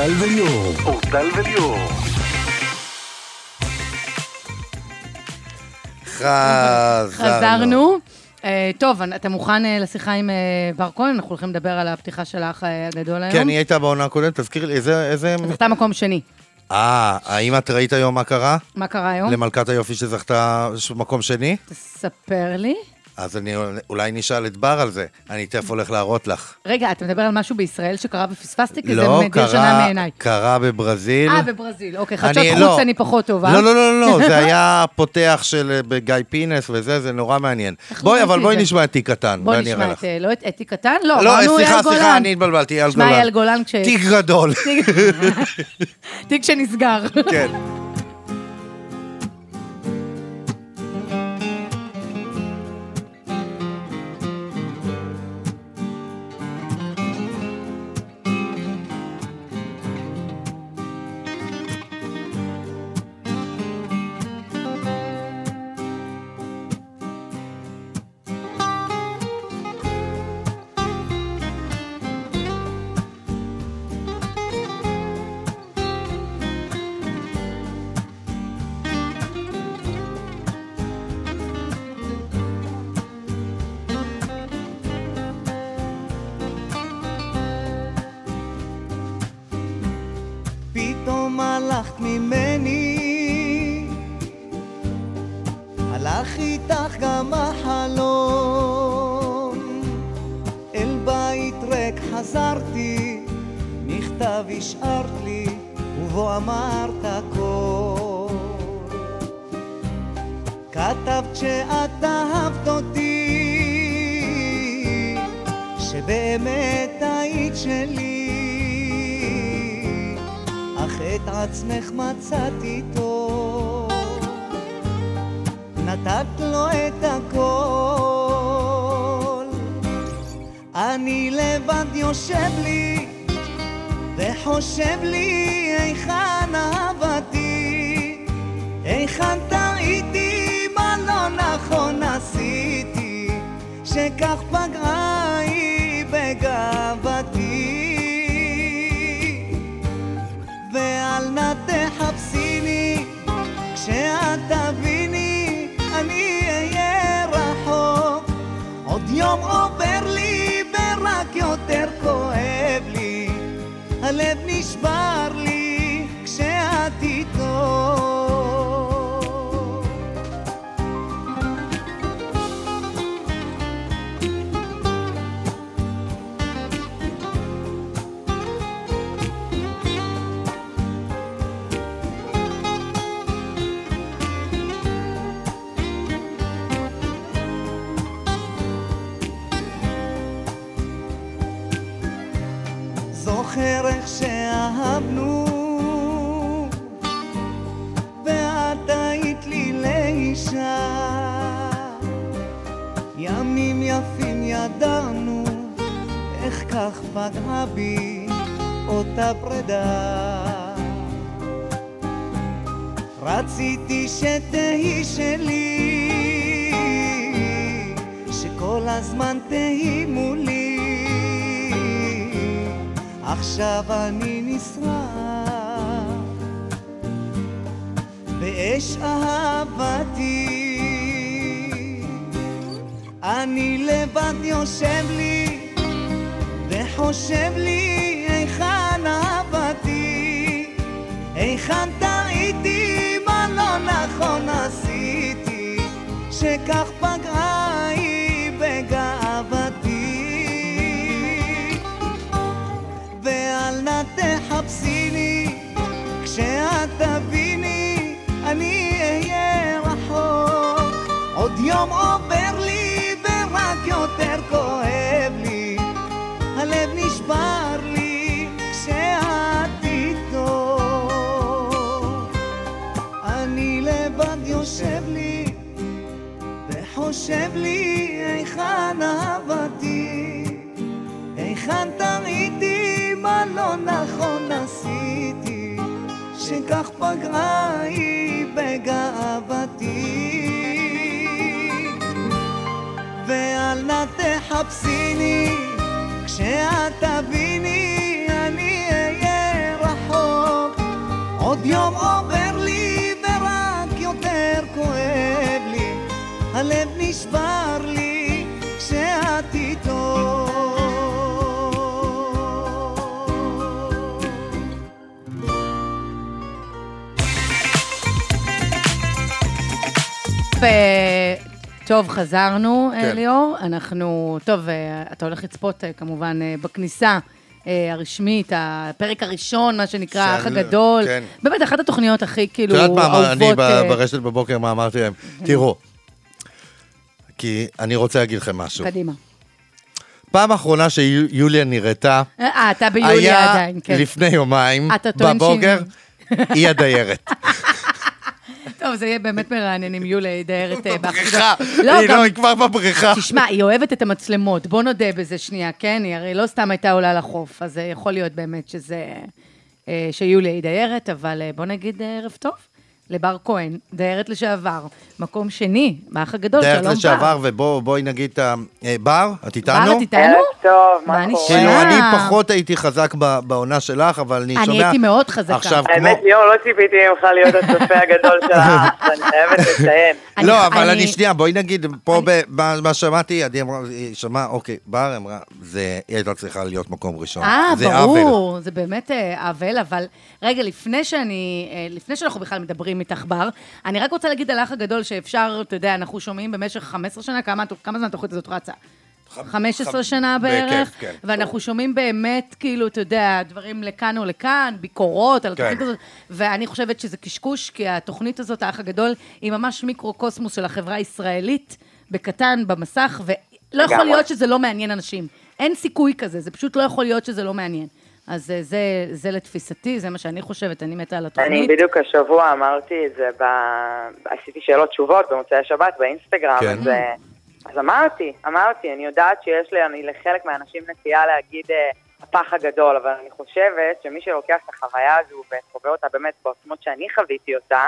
לאורטל וליאור. אורטל וליאור. חזרנו. חזרנו. אה, טוב, אתה מוכן אה, לשיחה עם אה, בר כהן? אנחנו הולכים לדבר על הפתיחה של האח הגדול היום. כן, היא הייתה בעונה הקודמת, תזכיר לי, איזה... איזה... זכתה מקום שני. אה, האם את ראית היום מה קרה? מה קרה היום? למלכת היופי שזכתה מקום שני? תספר לי. אז אני אולי נשאל את בר על זה. אני תכף הולך להראות לך. רגע, אתה מדבר על משהו בישראל שקרה ופספסתי? כי זה לא, מדיר שינה קרה, מעיניי. קרה בברזיל. אה, בברזיל. אוקיי, חדשות אני- חוץ לא. אני פחות טובה. לא, לא, לא, לא, זה היה פותח של אה, בגיא פינס וזה, זה נורא מעניין. בואי, לא אבל בואי זה? נשמע את תיק קטן, בוא ואני אראה נשמע. את... אה, לא את אתי קטן? לא, לא, סליחה. סליחה, אני התבלבלתי, אייל שמע, גולן. אייל גולן כש... תיק גדול. תיק שנסגר. כן. שבאמת היית שלי. אך את עצמך מצאת איתו, נתת לו את הכל. אני לבד יושב לי, וחושב לי היכן אהבתי, היכן טעיתי, מה לא נכון עשיתי, שכך פגעה בגאוותי. ואל נא תחפשיני, כשאת תביני, אני אהיה רחוק. עוד יום עובר לי, ורק יותר כואב לי. הלב נשבר כך פגעה בי אותה פרידה. רציתי שתהי שלי שכל הזמן תהי מולי. עכשיו אני נשרף באש אהבתי. אני לבד יושב לי וחושב לי היכן אהבתי? היכן טעיתי? מה לא נכון עשיתי? שכך פגעה היא בגאוותי. ואל נא תחפשיני כשאת תביני אני אהיה רחוק עוד יום עובר וחושב לי היכן אהבתי? היכן טעיתי מה לא נכון עשיתי? שכך פגעה היא בגאוותי. ואל נא תחפשיני כשאת תביני אני אהיה רחוק. עוד יום עובר טוב, חזרנו, כן. כן. ליאור. אנחנו, טוב, אה, אתה הולך לצפות אה, כמובן אה, בכניסה. אה, הרשמית, הפרק הראשון, מה שנקרא, האח הגדול. כן. באמת, אחת התוכניות הכי כאילו את יודעת מה אני אהובות. אה, ברשת בבוקר, מה אמרתי להם? תראו, כי אני רוצה להגיד לכם משהו. קדימה. פעם אחרונה שיוליה נראתה, אה, אתה ביולי היה עדיין, כן. לפני יומיים, בבוקר, שהיא- היא הדיירת. טוב, זה יהיה באמת מרענן אם יוליה היא דיירת אה, בבריכה. היא גם- לא, היא כבר בבריכה. תשמע, היא אוהבת את המצלמות, בוא נודה בזה שנייה, כן? היא הרי לא סתם הייתה עולה לחוף, אז אה, יכול להיות באמת שזה... אה, שיוליה היא דיירת, אבל בוא נגיד ערב טוב לבר כהן, דיירת לשעבר, מקום שני, באח הגדול, שלום בר. דיירת לשעבר, ובואי נגיד, אה, אה, בר, את איתנו? בר, את איתנו? טוב, מה? קורה? כאילו, אני. פחות הייתי חזק בעונה שלך, אבל אני אני שומע... הייתי מאוד חזקה. עכשיו, כמו... האמת, ליאור, לא ציפיתי ממך להיות הצופה הגדול של האח, אני חייבת לציין. אני- לא, אבל אני- אני שנייה, בואי נגיד, פה מה שמעתי, עדי אמרה, היא שמעה, אוקיי, בר אמרה, זה, היא הייתה צריכה להיות מקום ראשון. אה, זה עוול. ברור, זה באמת אה, עוול, אבל רגע, לפני שאני, לפני שאנחנו בכלל מדברים איתך בר, אני רק רוצה להגיד על האח הגדול שאפשר, אתה יודע, אנחנו שומעים במשך 15 שנה, כמה, כמה זמן התוכנית הזאת רצה? 15 שנה בערך, כן. ואנחנו שומעים באמת, כאילו, אתה יודע, דברים לכאן או לכאן, ביקורות על כן. התוכנית הזאת, ואני חושבת שזה קשקוש, כי התוכנית הזאת, האח הגדול, היא ממש מיקרוקוסמוס של החברה הישראלית, בקטן, במסך, ולא יכול. להיות שזה לא מעניין אנשים. אין סיכוי כזה, זה פשוט לא יכול להיות שזה לא מעניין. אז אה, זה, זה לתפיסתי, זה מה שאני חושבת, אני מתה על אני התוכנית. בדיוק השבוע אמרתי את זה, ב... עשיתי שאלות תשובות במוצאי השבת באינסטגרם, כן. אז, אה, אז אמרתי, אמרתי, אני יודעת שיש לי, אני לחלק מהאנשים נטייה להגיד אה, הפח הגדול, אבל אני חושבת שמי שלוקח את החוויה הזו וחווה אותה באמת בעוצמות שאני חוויתי אותה,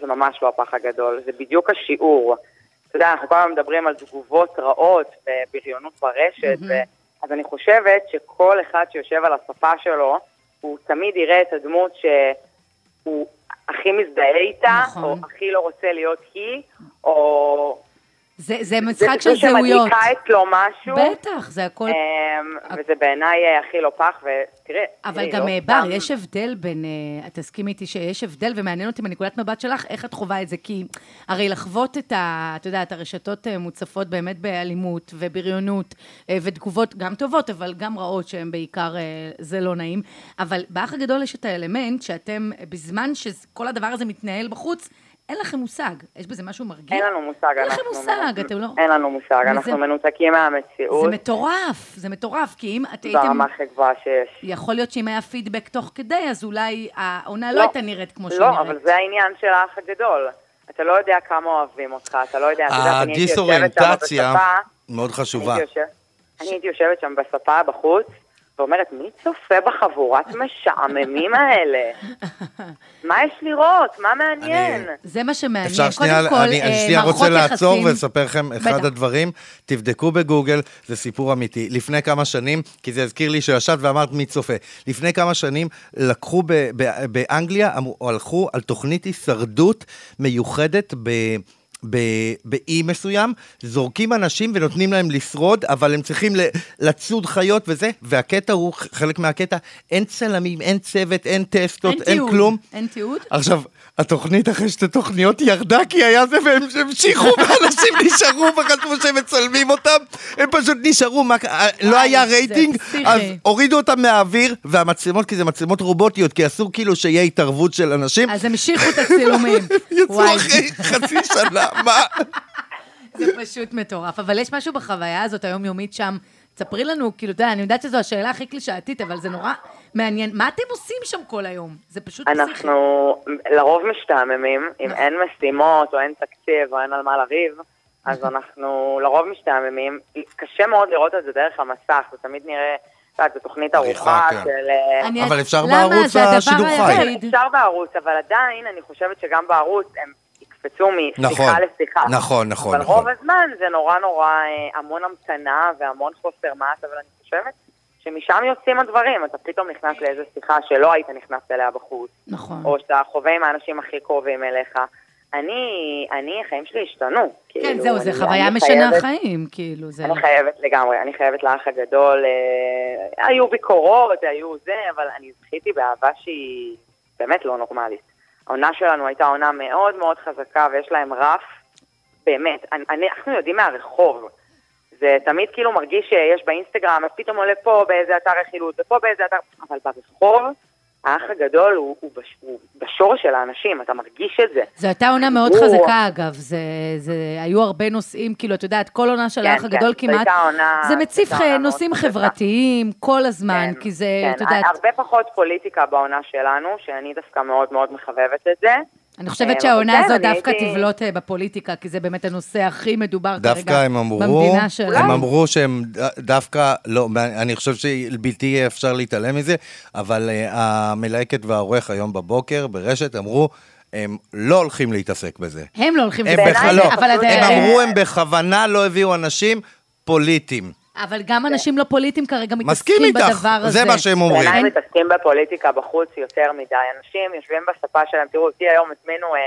זה ממש לא הפח הגדול, זה בדיוק השיעור. אתה יודע, אנחנו כל הזמן מדברים על תגובות רעות ובריונות ברשת, ו... אז אני חושבת שכל אחד שיושב על השפה שלו, הוא תמיד יראה את הדמות שהוא הכי מזדהה איתה, נכון. או הכי לא רוצה להיות היא, או... זה, זה משחק זה של זהויות. שמדליקה אצלו משהו. בטח, זה הכל... אמ, וזה בעיניי אה, הכי לא פח, ותראה, אבל גם, לא אה, בר, סתם- יש הבדל בין, אה, את תסכימי איתי שיש הבדל, ומעניין אותי מנקודת מבט שלך, איך את חווה את זה, כי הרי לחוות את ה... את יודעת, הרשתות אה, מוצפות באמת באלימות ובריונות, אה, ותגובות גם טובות, אבל גם רעות, שהן בעיקר, אה, זה לא נעים. אבל באח הגדול יש את האלמנט שאתם, אה, בזמן שכל הדבר הזה מתנהל בחוץ, אין לכם מושג. יש בזה משהו מרגיע? אין לנו מושג. אין לכם מושג, מנ- אתם לא... אין לנו מושג, אנחנו זה- מנותקים מהמציאות. זה מטורף, זה מטורף, כי אם את הייתם... ברמה הכי גבוהה שיש. יכול להיות שאם היה פידבק תוך כדי, אז אולי העונה לא לא. הייתה נראית כמו שהיא לא, נראית. אבל זה העניין של האח הגדול. אתה לא יודע כמה אוהבים אותך, אתה לא יודע, הדיסאוריינטציה מאוד חשובה. אני הייתי יושבת שם בספה בחוץ, ואומרת, מי צופה בחבורת משעממים האלה? מה יש לראות? מה מעניין? זה מה שמעניין. אפשר שנייה, קודם כל, אני, אני אה, שנייה רוצה לעצור ולספר לכם אחד בטח. הדברים. תבדקו בגוגל, זה סיפור אמיתי. לפני כמה שנים, כי זה הזכיר לי שישבת ואמרת מי צופה. לפני כמה שנים לקחו ב, ב, באנגליה, הלכו על תוכנית הישרדות מיוחדת ב... באי מסוים, זורקים אנשים ונותנים להם לשרוד, אבל הם צריכים לצוד חיות וזה, והקטע הוא, חלק מהקטע, אין צלמים, אין צוות, אין טסטות, אין אין תיעוד. כלום. אין תיעוד? עכשיו, התוכנית אחרי שתי תוכניות ירדה כי היה זה והם המשיכו ואנשים נשארו וחשבו שהם מצלמים אותם, הם פשוט נשארו, מה, קרה? לא היה רייטינג. אז הורידו אותם מהאוויר, והמצלמות, כי זה מצלמות רובוטיות, כי אסור כאילו שיהיה התערבות של אנשים, אז המשיכו את הצילומים. יצאו אחרי חצי שנה, מה? זה פשוט מטורף. אבל יש משהו בחוויה הזאת היומיומית שם. תספרי לנו, כאילו, אתה יודע, אני יודעת שזו השאלה הכי קלישאתית, אבל זה נורא מעניין. מה אתם עושים שם כל היום? זה פשוט פסיכי. אנחנו לרוב משתעממים, אם אין משימות או אין תקציב או אין על מה לריב, אז אנחנו לרוב משתעממים. קשה מאוד לראות את זה דרך המסך, זה תמיד נראה, את יודעת, זו תוכנית ארוחה כן. של... אה, אבל אפשר למה? בערוץ השידור חי. היחיד. אפשר בערוץ, אבל עדיין אני חושבת שגם בערוץ הם יקפצו משיחה נכון, לשיחה. נכון, נכון, אבל נכון. רוב הזמן זה נורא נורא אה, המון המתנה והמון חוסר מעש, אבל אני חושבת שמשם יוצאים הדברים. אתה פתאום נכנס לאיזו שיחה שלא היית נכנס אליה בחוץ, נכון. או שאתה חווה עם האנשים הכי קרובים אליך. אני, אני, החיים שלי השתנו. כן, כאילו, זהו, זה חוויה משנה חייבת- חיים, כאילו, זה... אני חייבת לגמרי, אני חייבת לאח הגדול, אה, היו ביקורות, היו זה, אבל אני זכיתי באהבה שהיא באמת לא נורמלית. העונה שלנו הייתה עונה מאוד מאוד חזקה ויש להם רף, באמת, אני, אני, אנחנו יודעים מהרחוב. זה תמיד כאילו מרגיש שיש באינסטגרם, אז פתאום עולה פה באיזה אתר רכילות ופה באיזה אתר, אבל ברחוב, האח הגדול הוא, הוא, בש, הוא בשורש של האנשים, אתה מרגיש את זה. זו הייתה עונה מאוד הוא- חזקה, אגב. זה, זה, היו הרבה נושאים, כאילו, את יודעת, כל עונה של כן, האח כן, הגדול זו כמעט, עונה- זה מציף מאוד נושאים חזקה. חברתיים כל הזמן, כי זה, כן, את יודעת, הרבה פחות פוליטיקה בעונה שלנו, שאני דווקא מאוד מאוד מחבבת את זה. אני חושבת אבל שהעונה כן, הזאת דווקא תבלוט אה, בפוליטיקה, כי זה באמת הנושא הכי מדובר כרגע דווקא הם אמרו, במדינה שלנו. הם אמרו שהם דווקא, לא, אני חושב שבלתי יהיה אפשר להתעלם מזה, אבל uh, המלהקת והעורך היום בבוקר ברשת אמרו, הם לא הולכים להתעסק בזה. הם לא הולכים... הם בעיניי בכלל זה- לא, אבל הם אמרו, הם בכוונה לא הביאו אנשים פוליטיים. אבל גם אנשים לא פוליטיים כרגע מסכים מתעסקים איתך, בדבר הזה. זה מה שהם אומרים. בעיניי מתעסקים בפוליטיקה בחוץ יותר מדי. אנשים יושבים בשפה שלהם, תראו, אותי היום הזמינו, אה,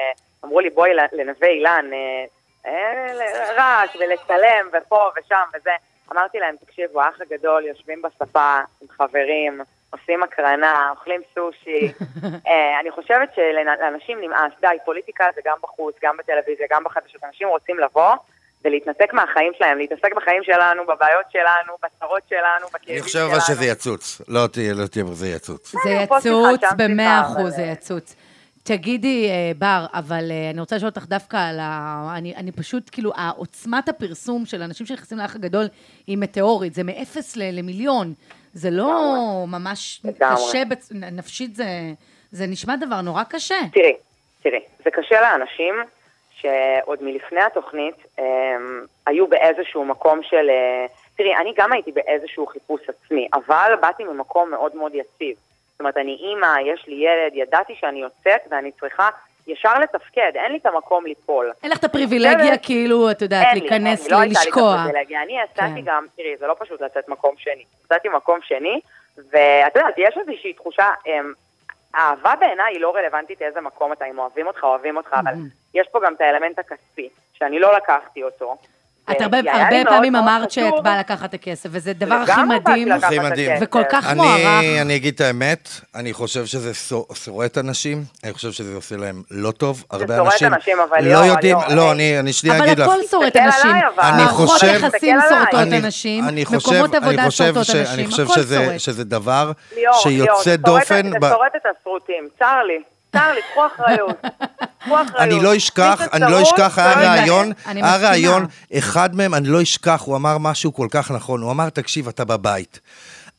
אמרו לי בואי לנווה אילן, אה, אה, רעש ולצלם ופה ושם וזה. אמרתי להם, תקשיבו, האח הגדול, יושבים בספה עם חברים, עושים הקרנה, אוכלים סושי. אני חושבת שלאנשים נמאס, די, פוליטיקה זה גם בחוץ, גם בטלוויזיה, גם בחדשות. אנשים רוצים לבוא ולהתנתק מהחיים שלהם, להתעסק בחיים שלנו, בבעיות שלנו, בצרות שלנו, בכאבים אני שלנו. חושב אבל שזה יצוץ. לא תהיה, לא תהיה, זה יצוץ. זה יצוץ, במאה אחוז זה יצוץ. תגידי, אה, בר, אבל אה, אני רוצה לשאול אותך דווקא על ה... אני, אני פשוט, כאילו, עוצמת הפרסום של אנשים שנכנסים לאח הגדול היא מטאורית, זה מאפס ל- למיליון. זה לא ממש לגמרי. קשה, בצ... נפשית זה, זה נשמע דבר נורא קשה. תראי, תראי, זה קשה לאנשים שעוד מלפני התוכנית הם, היו באיזשהו מקום של... אה, תראי, אני גם הייתי באיזשהו חיפוש עצמי, אבל באתי ממקום מאוד מאוד יציב. זאת אומרת, אני אימא, יש לי ילד, ידעתי שאני יוצאת ואני צריכה ישר לתפקד, אין לי את המקום ליפול. אין לך את הפריבילגיה, כאילו, את יודעת, אין להיכנס, אין לי, לא הייתה לי את לשקוע. הפריבילגיה. אני יצאתי כן. גם, תראי, זה לא פשוט לצאת מקום שני. יצאתי מקום שני, ואת יודעת, יש איזושהי תחושה, אמ, אהבה בעיניי היא לא רלוונטית איזה מקום אתה, אם אוהבים אותך, אוהבים אותך, אבל יש פה גם את האלמנט הכספי, שאני לא לקחתי אותו. את הרבה, הרבה מאוד פעמים מאוד אמרת חשוב- שאת באה לקחת את הכסף, וזה הדבר הכי מדהים, הכי מדהים. וכל כך אני, מוערך. אני אגיד את האמת, אני חושב שזה שו- שורט אנשים, אני חושב שזה עושה להם לא טוב. הרבה שורט אנשים אנשים, אבל לא ליאור, יודעים, ליאור, לא, אני- אני אני שנייה אבל אגיד לך. הכל שורט אנשים. אבל. אני מערכות חושב- יחסים תסתכל עליי. שורטות אני- אנשים, אני חושב- מקומות אני עבודה חושב שורטות אנשים, אני חושב הכל שזה- שורט. שזה דבר ליאור, ליאור, שיוצא זה שורט- דופן. זה שורט את הסרוטים, צר לי. צר לי, קחו אחריות. אחריות. אני לא אשכח, אני לא אשכח, היה לא. ראיון, היה. ראיון, אחד מהם, אני לא אשכח, הוא אמר משהו כל כך נכון, הוא אמר, תקשיב, אתה בבית.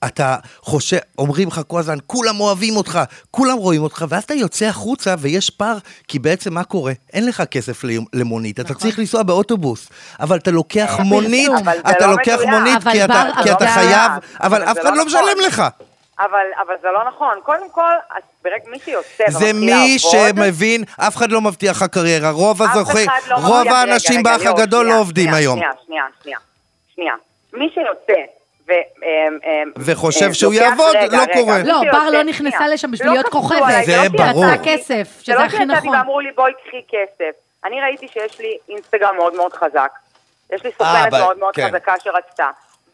אתה חושב, אומרים לך כל הזמן, כולם אוהבים אותך, כולם רואים אותך, ואז אתה יוצא החוצה ויש פער, כי בעצם מה קורה? אין לך כסף למונית, אתה צריך לנסוע באוטובוס, אבל אתה לוקח מונית, נכון. אתה לא לוקח. מונית כי אתה- כי חייב, אבל אף אחד לא לא נכון. משלם לך. אבל, אבל זה לא נכון. קודם כל, אז ברגע מי שיוצא זה מי לעבוד, שמבין, אף אחד לא מבטיח לך קריירה, רוב הזוכים, לא רוב האנשים באח הגדול שנייה, לא עובדים שנייה, היום. שנייה, שנייה, שנייה, שנייה. מי שיוצא ו... אמ, אמ, וחושב אמ, שהוא יעבוד, רגע, לא רגע, קורה. לא, בר לא נכנסה. לשם בשביל לא להיות כפו כוכבת. זה לא ברור. רצה כסף, שזה זה הכי לא שיצאתי נכון. ואמרו לי בואי קחי כסף. אני ראיתי שיש לי אינסטגרם מאוד מאוד חזק. יש לי אה, סוכנת ב- מאוד מאוד כן. חזקה שרצתה.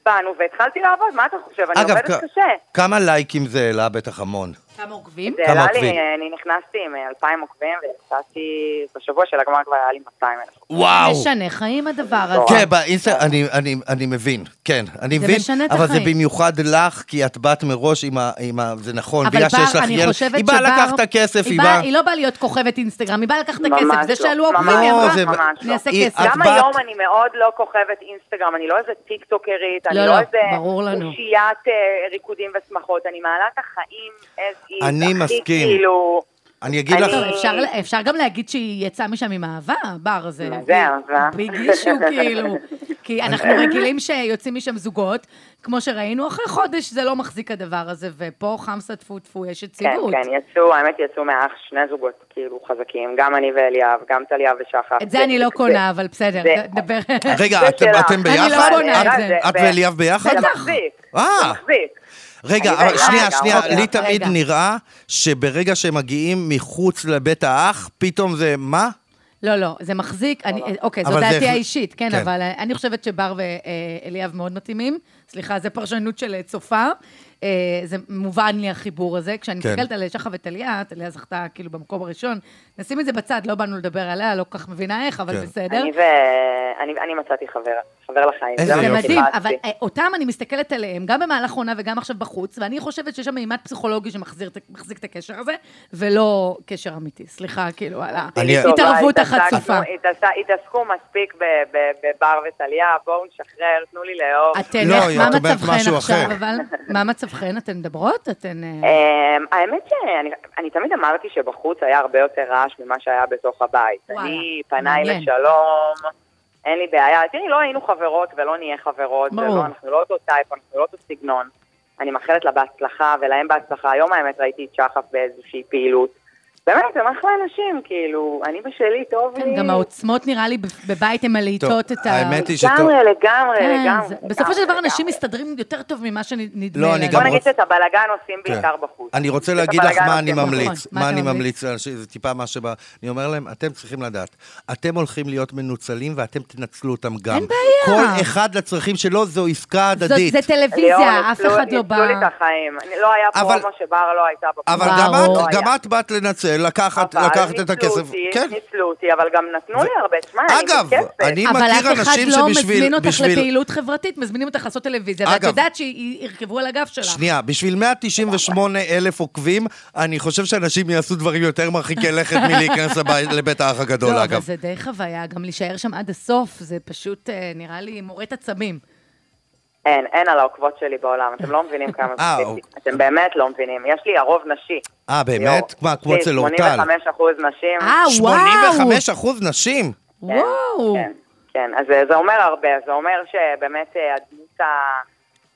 באנו והתחלתי לעבוד, מה אתה חושב? אני אגב, עובדת כ- קשה. כמה לייקים זה העלה? בטח המון. כמה עוקבים? זה כמה עוקבים? לי, אני נכנסתי עם אה, 2,000 עוקבים ויצאתי, בשבוע של הגמר כבר היה לי 200 אלף. וואו. משנה חיים הדבר הזה. כן, באינסטגרם, אני, אני, אני מבין, כן, אני זה מבין, משנה את אבל זה החיים. במיוחד לך, כי את באת מראש עם ה... עם ה זה נכון, אבל בגלל שיש בר, לך אני ילד, חושבת היא באה. לקחת את הכסף, היא באה... היא לא באה להיות כוכבת אינסטגרם, היא באה לקחת את הכסף. זה לא, שעלו ממש עוקבים, היא לא, אמרה, זה- ממש אני לא. אעשה כסף. גם היום אני מאוד לא כוכבת אינסטגרם, אני לא איזה טיקטוקרית, אני לא, לא לא, איזה ברור לנו. אושיית אה, ריקודים ושמחות, אני מעלה את החיים is, אני מסכים. כאילו... אני אגיד לך, אפשר, אפשר גם להגיד שהיא יצאה משם עם אהבה, בר, זה... מה זה אהבה? ביג אישו, כאילו. כי אנחנו רגילים שיוצאים משם זוגות, כמו שראינו, אחרי חודש זה לא מחזיק הדבר הזה, ופה חמסה טפו טפו, יש כן, יציבות. כן, יצאו, האמת יצאו מהאח שני זוגות כאילו חזקים, גם אני ואליאב, גם טליה ושחר. את זה אני לא קונה, אבל בסדר, נדבר. רגע, אתם-. אתם אני ביחד? לא קונה את זה. את ואליאב ביחד? זה. מחזיק, אה. זה מחזיק. רגע, אבל שנייה, שנייה. לי תמיד רגע. נראה שברגע שהם מגיעים מחוץ לבית האח, פתאום זה מה? לא, לא, זה מחזיק, אני, אוקיי, זו דעתי האישית, כן, כן. אבל אה, אני חושבת שבר ואליאב מאוד מתאימים. סליחה, זו פרשנות של אה, צופה. אה, זה מובן לי החיבור הזה. כשאני כן. מסתכלת על שחר וטליה, טליה זכתה כאילו במקום הראשון. נשים את זה בצד, לא באנו לדבר עליה, לא כל כך מבינה איך, אבל כן. בסדר. אני ו... אני, אני מצאתי חבר, חבר לחיים. איזה זה מה זה יופי. מדהים. אבל אה, אותם אני מסתכלת עליהם, גם במהלך עונה וגם עכשיו בחוץ, ואני חושבת שיש שם מימד פסיכולוגי שמחזיר את- הקשר הזה, ולא קשר אמיתי. סליחה, כאילו, על ההתערבות החצופה. התעס- התעסקו מספיק ב- ב- בבר וטליה, בואו נשחרר, תנו לי לאהוב. אתן, לא, היא- מה מצבכן עכשיו. אבל? מה מצבכן? אתן מדברות? אתן... אה, אמ, האמת שאני אני תמיד אמרתי שבחוץ היה הרבה יותר רעש ממה שהיה בתוך הבית. אני, פניי. לשלום, אין לי בעיה. תראי, לא היינו חברות ולא נהיה חברות. זה ברור. לא, אנחנו לא אותו טייפ, אנחנו לא אותו סגנון. אני מאחלת לה בהצלחה ולהם בהצלחה. היום האמת ראיתי את שחף באיזושהי פעילות. באמת, הם אחלה אנשים, כאילו, אני בשלי, טוב לי. כן, גם העוצמות נראה לי בב- בבית הן מלהיטות את ה... האמת היא שטוב. לגמרי, לגמרי, כן, לגמרי. בסופו של דבר. אנשים מסתדרים יותר טוב ממה שנדמה לא, אני. גם בוא נגיד שאת הבלגן עושים כן. בעיקר בחוץ. אני רוצה להגיד לך הבלגן מה אני. ממליץ. מה אני ממליץ? זה טיפה מה שבא. אני אומר להם, אתם צריכים לדעת, אתם הולכים להיות מנוצלים ואתם תנצלו אותם גם. אין בעיה. כל אחד לצרכים שלו זו עסקה הדדית. זה טלוויזיה, אף אחד לא בא... ניצלו לי את החיים. אני- לא היה אבל- פרומו שבר לא הייתה בפרומו. אבל גם ברור. את, גם את באת לנצל, לקחת אבל לקחת את הכסף. אותי, כן. ניצלו אותי, אבל גם נתנו לי הרבה. תשמע, אני אגב, בכסף. אני אבל מכיר אף אחד אנשים לא שבשביל... מזמין אותך בשביל- לפעילות חברתית, מזמינים אותך לעשות טלוויזיה, ואת. יודעת שירכבו על הגב שלך. שנייה, בשביל 198 אלף עוקבים, אני חושב שאנשים יעשו דברים יותר מרחיקי לכת מלהיכנס לבית- לבית האח הגדול, לא, אבל אגב. זה די חוויה, גם להישאר שם עד הסוף, זה פשוט אה, נראה לי מורט עצבים. אין, אין על העוקבות שלי בעולם. אתם לא מבינים כמה אה, זה אוקיי. אתם באמת לא מבינים. יש לי הרוב נשי. אה, באמת? מה, כמו אצל אורטל? 85 אחוז נשים. אה, וואו! 85 אחוז נשים? וואו. כן, כן. אז אה, זה אומר הרבה. זה אומר שבאמת אה, הדמות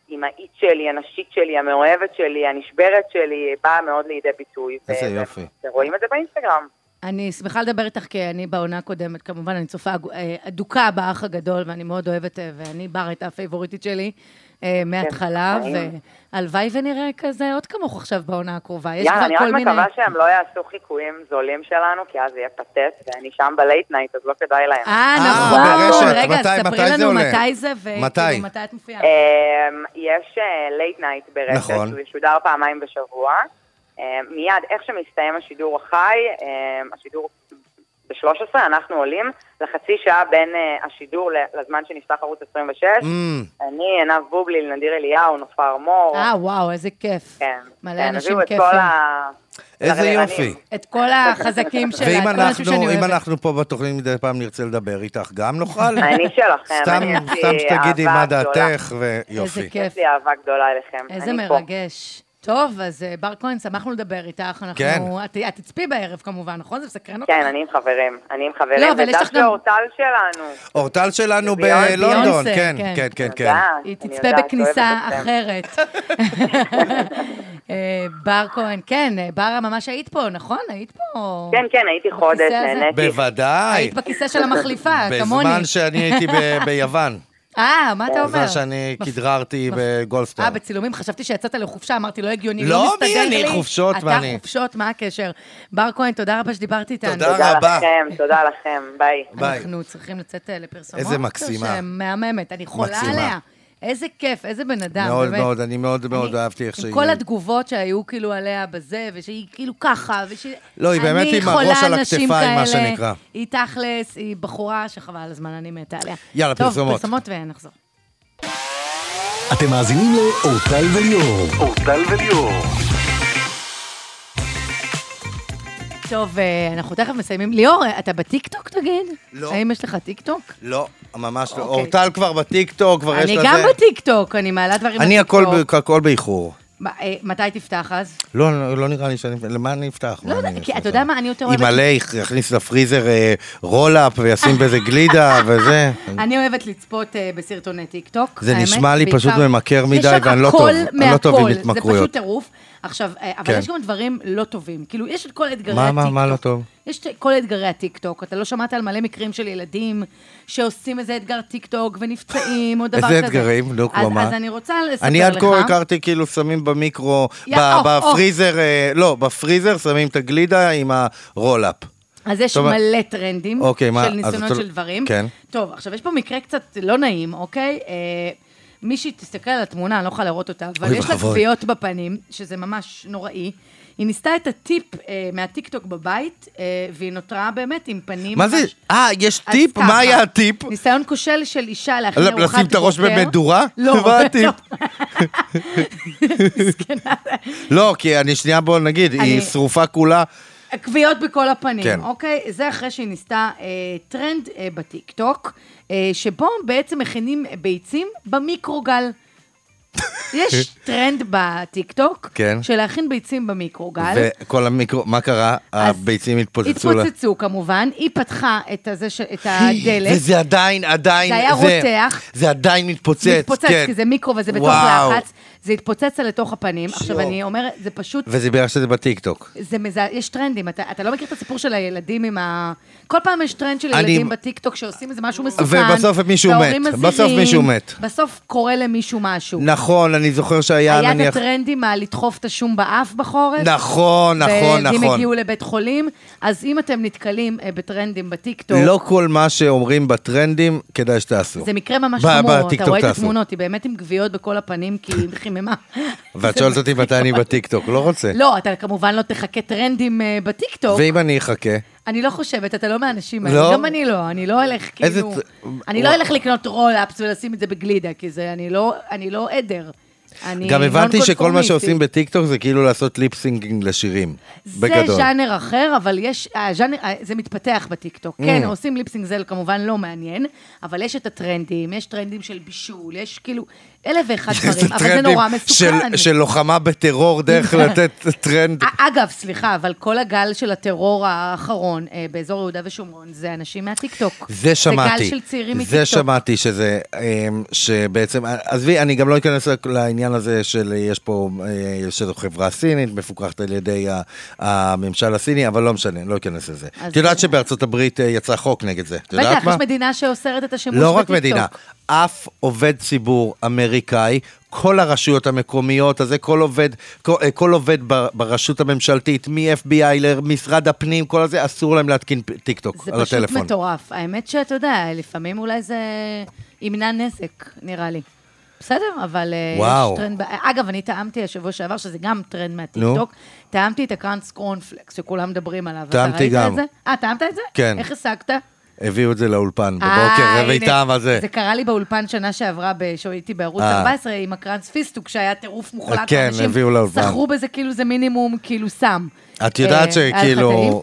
האימהית שלי, הנשית שלי, המאוהבת שלי, הנשברת שלי, באה מאוד לידי ביטוי. איזה יופי. ורואים את זה באינסטגרם. אני שמחה לדבר איתך, כי אני בעונה הקודמת, כמובן, אני צופה אה, אדוקה באח הגדול, ואני מאוד אוהבת, אה, ואני בר הייתה הפייבוריטית שלי אה, מההתחלה, כן. והלוואי ונראה כזה עוד כמוך עכשיו בעונה הקרובה. יש כבר אני כל רק מיני... מקווה שהם לא יעשו חיקויים זולים שלנו, כי אז יהיה פטט, ואני שם ב late night, אז לא כדאי להם. אה, נכון. רגע, ספרי לנו? מתי זה, מתי? וכאילו, מתי את מופיעה. אמ, יש late night ברשת, נכון. שהוא ישודר פעמיים בשבוע. אמ, מיד, איך שמסתיים השידור החי, אמ, השידור ב-13, אנחנו עולים לחצי שעה בין אה, השידור לזמן שנפתח ערוץ 26. Mm, אני, עינב בובליל, נדיר אליהו, נופר מור. אה, וואו, איזה כיף. כן. מלא כן, אנשים כיפים. איזה. יופי. את כל החזקים שלה, ואם את כל האנשים שאני אנחנו, אם אוהבת. אנחנו פה בתוכנית מדי פעם נרצה לדבר איתך, גם נוכל? אני שלכם, סתם, אני, יש לי סתם שתגידי מה אהבה גדולה. דעתך, ויופי. איזה כיף. יש לי אהבה גדולה אליכם. איזה. מרגש. טוב, אז אה, בר כהן, שמחנו לדבר איתך. אנחנו... כן. את את תצפי בערב כמובן, נכון? זה מסקרן אותך? כן, אני עם חברים, אני עם חברים, לא, אבל יש לך ודווקא גם- אורטל שלנו. אורטל שלנו בלונדון, כן, כן. כן, כן, כן. היא תצפה בכניסה. אחרת. אה, בר כהן, כן, אה, בר ממש היית פה, נכון? היית פה. כן, כן, הייתי חודש? נהניתי. בוודאי. היית בכיסא של המחליפה, כמוני. בזמן שאני הייתי ביוון. אה, מה אתה אומר? בזמן שאני כדררתי בגולדסטאר. אה, בצילומים, חשבתי שיצאת לחופשה, אמרתי, לא הגיוני, לא, לא מי מסתדר אני? לי. חופשות, מה אני? אתה חופשות, מה הקשר? בר כהן, תודה רבה שדיברת איתנו. תודה תודה רבה. לכם, תודה לכם, ביי. אנחנו צריכים לצאת אה, לפרסומות. איזה מקסימה. מהממת, אני חולה מקסימה. עליה. איזה כיף, איזה בן אדם, מאוד באמת. מאוד, אני מאוד מאוד אני- אהבתי איך שהיא... עם כל התגובות שהיו כאילו עליה בזה, ושהיא כאילו ככה, ושהיא... לא, היא באמת עם הראש על הכתפיים, מה כאלה. שנקרא. היא תכלס, היא בחורה שחבל על הזמן, אני מתה עליה. יאללה, טוב, פרסומות. פרסומות ונחזור. אתם מאזינים לאורטל וליאור. אורטל וליאור. טוב, אה, אנחנו תכף מסיימים. ליאור, אתה בטיקטוק תגיד? לא. האם יש לך טיקטוק? לא, ממש לא. אוקיי. אורטל כבר בטיקטוק, כבר יש אני לזה... גם בטיקטוק, אני מעלה דברים אני הכל בטיקטוק. ב- הכל באיחור. אה, מתי תפתח אז? לא, לא לא נראה לי שאני... למה אני אפתח? לא יודע, אני כי? אתה יודע מה, אני יותר אוהבת... ימלא, יכניס לפריזר אה, roll-up וישים בזה גלידה וזה. אני אוהבת לצפות בסרטוני טיקטוק. זה נשמע לי פשוט ממכר מדי, ואני לא טוב. אני לא טוב עם. התמכרויות. זה פשוט טירוף. עכשיו, אה, אבל כן. יש גם דברים לא טובים. כאילו, יש את כל אתגרי מה, הטיקטוק. מה, מה לא טוב? יש את כל אתגרי הטיקטוק. אתה לא שמעת על מלא מקרים של ילדים שעושים איזה אתגר טיקטוק ונפצעים או דבר כזה. איזה אתגרים? אז- כמו מה? אז אני רוצה לספר לך. אני עד כה הכרתי כאילו שמים במיקרו, יא, ב- או, או. בפריזר, אה, לא, בפריזר שמים את הגלידה עם ה roll-up. אז יש טוב, מלא טרנדים אוקיי, מה- של אז ניסיונות אתה- של דברים. כן. טוב, עכשיו יש פה מקרה קצת לא נעים, אוקיי? אה, מישהי תסתכל על התמונה, אני לא יכולה לראות אותה, אבל יש לה. כוויות בפנים, שזה ממש נוראי. היא ניסתה את הטיפ אה, מהטיקטוק בבית, אה, והיא נותרה באמת עם פנים מה זה? אה, יש אז טיפ? מה היה הטיפ? ניסיון כושל של אישה להכין לשים ארוחת את הראש בוקר. במדורה? לא, מה הטיפ? מסכנה. לא, כי אני שנייה בוא נגיד, היא אני- שרופה כולה. כוויות בכל הפנים, כן. אוקיי? זה אחרי שהיא ניסתה אה, טרנד אה, בטיקטוק, אה, שבו בעצם מכינים ביצים במיקרוגל. יש טרנד בטיקטוק, כן. של להכין ביצים במיקרוגל. וכל המיקרו, מה קרה? הביצים התפוצצו לה. התפוצצו כמובן, היא פתחה את, הזה, ש- את הדלת. וזה עדיין, עדיין, זה היה רותח. זה עדיין מתפוצץ, מתפוצץ, כן. כי זה מיקרו וזה בתוך. לחץ. זה התפוצץ לה לתוך הפנים. עכשיו, אני אומרת, זה פשוט... וזה בגלל שזה בטיקטוק. זה מזע... יש טרנדים, אתה, אתה לא מכיר את הסיפור של הילדים עם ה... כל פעם יש טרנד של אני- ילדים בטיקטוק שעושים איזה משהו מסוכן. ובסוף מישהו מת. מזהירים, בסוף מישהו מת. בסוף קורה למישהו משהו. נכון, אני זוכר שהיה היה את נניח... הטרנדים מה לדחוף את השום באף בחורף. נכון, נכון, נכון. הגיעו לבית חולים. אז אם אתם נתקלים אה, בטרנדים בטיקטוק, לא כל מה שאומרים בטרנדים, כדאי שתעשו. זה מקרה ממש חמור, אתה רואה את. התמונות, היא באמת עם כוויות בכל הפנים, כי היא חיממה. ואת שואלת אותי מתי אני בטיקטוק, לא רוצה. לא, אתה כמובן לא תחקה טרנדים אה, בטיקטוק. ואם אני אחקה? אני לא חושבת, אתה לא מהאנשים לא? האלה. גם אני לא, אני לא אלך כאילו... אני לא אלך לקנות roll-ups ולשים את זה בגלידה, כי זה, אני לא, לא עדר. גם הבנתי שכל מה. שעושים בטיקטוק זה כאילו לעשות lip singing לשירים. זה בגדול. ז'אנר אחר, אבל יש, הז'אנר, אה, זה מתפתח בטיקטוק. Mm. כן, עושים lip sync זה כמובן לא מעניין, אבל יש את הטרנדים, יש טרנדים של בישול, יש כאילו אלף ואחד דברים, אבל זה נורא של- מסוכן. של לוחמה בטרור דרך לתת טרנד. אגב, סליחה, אבל כל הגל של הטרור האחרון אה, באזור יהודה ושומרון, זה אנשים מהטיקטוק. זה שמעתי. זה גל של צעירים מטיקטוק. זה שמעתי שזה, אמ, שבעצם, עזבי, אני גם לא אכנס לעניין הזה של יש פה, אה, שזו חברה סינית, מפוקחת על ידי ה- הממשל הסיני, אבל לא משנה, לא אכנס לזה. את יודעת שבארצות הברית אה, יצא חוק נגד זה, את יודעת בטח, מה? יש מדינה שאוסרת את השימוש לא רק בטיקטוק. מדינה, אף עובד ציבור אמריקאי, כל הרשויות המקומיות, אז זה כל עובד, כל, אה, כל עובד ברשות הממשלתית, מ-FBI למשרד הפנים, כל הזה, אסור להם להתקין טיקטוק זה על פשוט הטלפון. מטורף. האמת שאתה יודע, לפעמים אולי זה ימנע נזק, נראה לי. בסדר, אבל אה, וואו. יש טרנד... אגב, אני טעמתי השבוע שעבר, שזה גם טרנד מהטיקטוק, טעמתי את ה crunch קורנפלקס, שכולם מדברים עליו. טעמתי גם. זה? אה, טעמת את זה? כן. איך השגת? הביאו את זה לאולפן אה, בבוקר, טעם הזה. זה קרה לי באולפן שנה שעברה, ב- שהייתי בערוץ אה. 14 עם הקראנץ פיסטוק, שהיה טירוף מוחלט. כן, הביאו לאולפן. סחרו בזה כאילו זה מינימום, כאילו סם. את יודעת אה, שכאילו...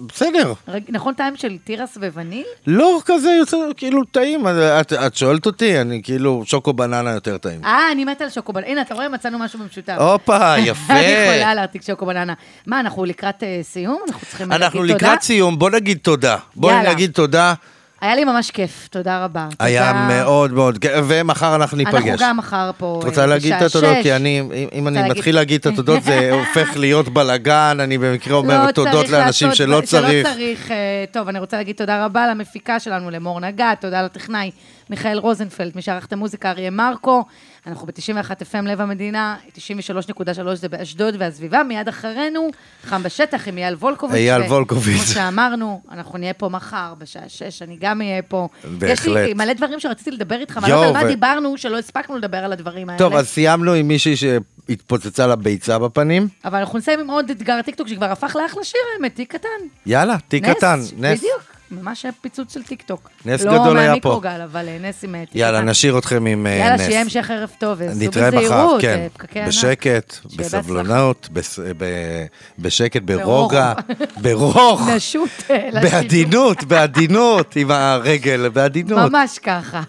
בסדר. נכון טעם של תירס ווניל? לא כזה יוצא, כאילו טעים, את, את שואלת אותי, אני כאילו, שוקו בננה יותר טעים. אה, אני מתה על שוקו בננה. הנה, אתה רואה, מצאנו משהו במשותף. הופה, יפה. אני יכולה להעתיק שוקו בננה. מה, אנחנו לקראת אה, סיום? אנחנו צריכים להגיד אנחנו תודה? לקראת סיום, בוא נגיד תודה. יאללה. נגיד תודה. היה לי ממש כיף, תודה רבה. היה תודה. מאוד מאוד, כיף, ומחר אנחנו ניפגש. אנחנו גם מחר פה את אה, רוצה להגיד את בשעה התודות? שש. כי אני, אם- אני מתחיל להגיד את התודות זה הופך להיות בלאגן, אני במקרה אומר לא תודות לאנשים לעשות- שלא צריך. שלא צריך. אה, טוב, אני רוצה להגיד תודה רבה למפיקה שלנו, למור נגת, תודה לטכנאי מיכאל רוזנפלד, מי שערך את המוזיקה, אריה מרקו. אנחנו ב-91 FM לב המדינה, 93.3 זה באשדוד והסביבה, מיד אחרינו, חם בשטח עם אייל וולקוביץ'. אייל וולקוביץ'. כמו שאמרנו, אנחנו נהיה פה מחר בשעה 6, אני גם אהיה פה. יש בהחלט. לי מלא דברים שרציתי לדבר איתך, אבל לא יודע על מה דיברנו, שלא הספקנו לדבר על הדברים האלה. טוב, אז סיימנו עם מישהי שהתפוצצה לה ביצה בפנים. אבל אנחנו נסיים עם עוד אתגר טיקטוק שכבר הפך לאחלה שיר, האמת, תיק קטן. יאללה, תיק קטן, נס. בדיוק, ממש היה פיצוץ של טיקטוק. נס לא גדול היה פה. מהמיקרוגל, אבל אה, נס עם אה, תיק יאללה. נשאיר אתכם עם אה, יאללה, נס. שיהיה המשך ערב טוב, וסעו בזהירות, כן, פקקי ענק. בשקט, שיהיה בסבלנות, בס- ב- בשקט. ברוגע, ברוך, לשידור. בעדינות, בעדינות, עם הרגל, בעדינות. ממש ככה.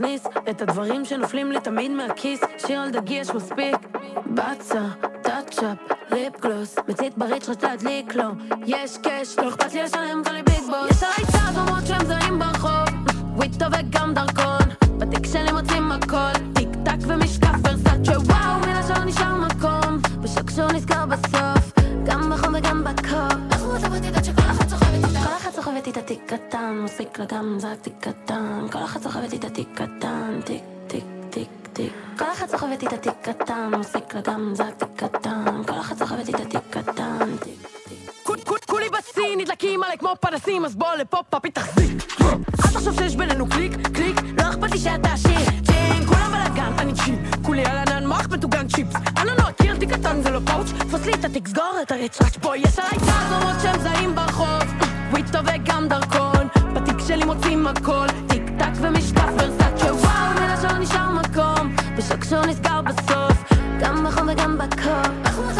להכניס את הדברים שנופלים לי תמיד מהכיס. שיר על דגי יש מספיק. בצה, טאצ'אפ, ליפ גלוס, מצית בריץ' רצה להדליק לו. יש קאש, לא אכפת לי לשלם, קורא לי ביג בוס. יש עליי צעד אומרות שהם זרים ברחוב, וויטו וגם דרכון. בתיק שלי מוצאים הכל, טיק טק ומשקף ורסאצ'ה, וואו, השאר נשאר מקום. בשוק שהוא נסגר בסוף, גם בחום וגם בקור. סוחבת איתה תיק קטן, מוסיק לה גם זק תיק קטן. כל אחת סוחבת איתה תיק קטן, תיק תיק תיק תיק. כל אחת סוחבת איתה תיק קטן, מוסיק לה גם זק תיק קטן. כל אחת סוחבת איתה תיק קטן, תיק בשיא, נדלקים עליי כמו פנסים, אז בוא לפה פאפי תחזיק. אל תחשוב שיש בינינו קליק, קליק, לא אכפת לי שאתה עשיר. צ'יין, כולם בלאגן, אני צ'יל. כולי על ענן מוח מטוגן צ'יפס. אני לא מכיר תיק קטן, זה לא פאוץ'. תפוס לי את התיק, סגור את הריצ'ראץ'. בוא, יש עליי תעזומות שהם זרים ברחוב. וויטו וגם דרכון. בתיק שלי מוצאים הכל. טיק טק ומשקף ורסאצ'ה, וואו, השאר נשאר מקום. בשוק שהוא נסגר בסוף. גם בחום וגם בקור.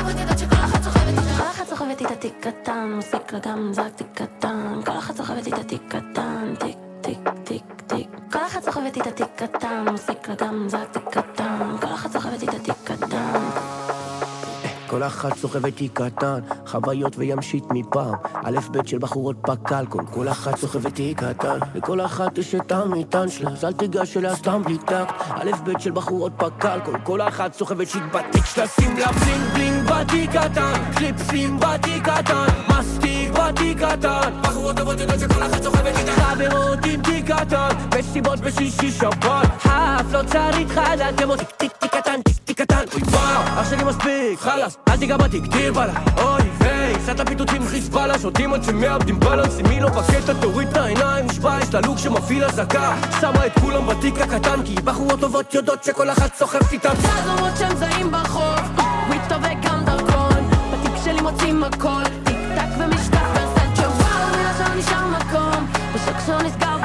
סוחבת איתה תיק קטן, מוסיק לה גם זק תיק קטן. כל אחת סוחבת איתה תיק קטן, תיק תיק תיק תיק. כל אחת סוחבת איתה תיק קטן, מוסיק לה גם זק תיק קטן. כל אחת סוחבת איתה תיק קטן. כל אחת סוחבת תיק קטן, חוויות וימשית מפעם. א' ב' של בחורות פק"ל, כל אחת סוחבת תיק קטן. לכל אחת יש את המטען שלה, אז אל תיגש אליה סתם בלי טקט. א' ב' של בחורות פק"ל, כל אחת סוחבת שיט בתיק שלה, שים לה בלינג בלינג בתיק קטן. קליפסים בתיק קטן, מסטיק בתיק קטן. בחורות טובות יודעות שכל אחת סוחבת איתה. חברות עם תיק קטן, מסיבות בשישי שבת. האף לא צריך חד, אתם עוד טיק טיק קטן, טיק טיק קטן. אוי וואו, אח שלי מספיק, חלאס, אל תיגע בתיק, דיר בלה. אוי ויי, סעת פיתותים חיזבאללה, שותים עד שמאבדים בלנס, אם היא לא בקטע תוריד את העיניים, נשבע יש לה לוק שמפעיל אזעקה. שמה את כולם בתיק הקטן, כי בחורות טובות יודעות שכל אחת סוחבת איתם. תעזומות שהם זרים ברחוב, וויטו וגם דרכון. בתיק שלי מוצאים הכל, טיק טק ומשקף ורסאצ'ה, וואו, השאר נשאר מקום. בשוק שהוא נסגר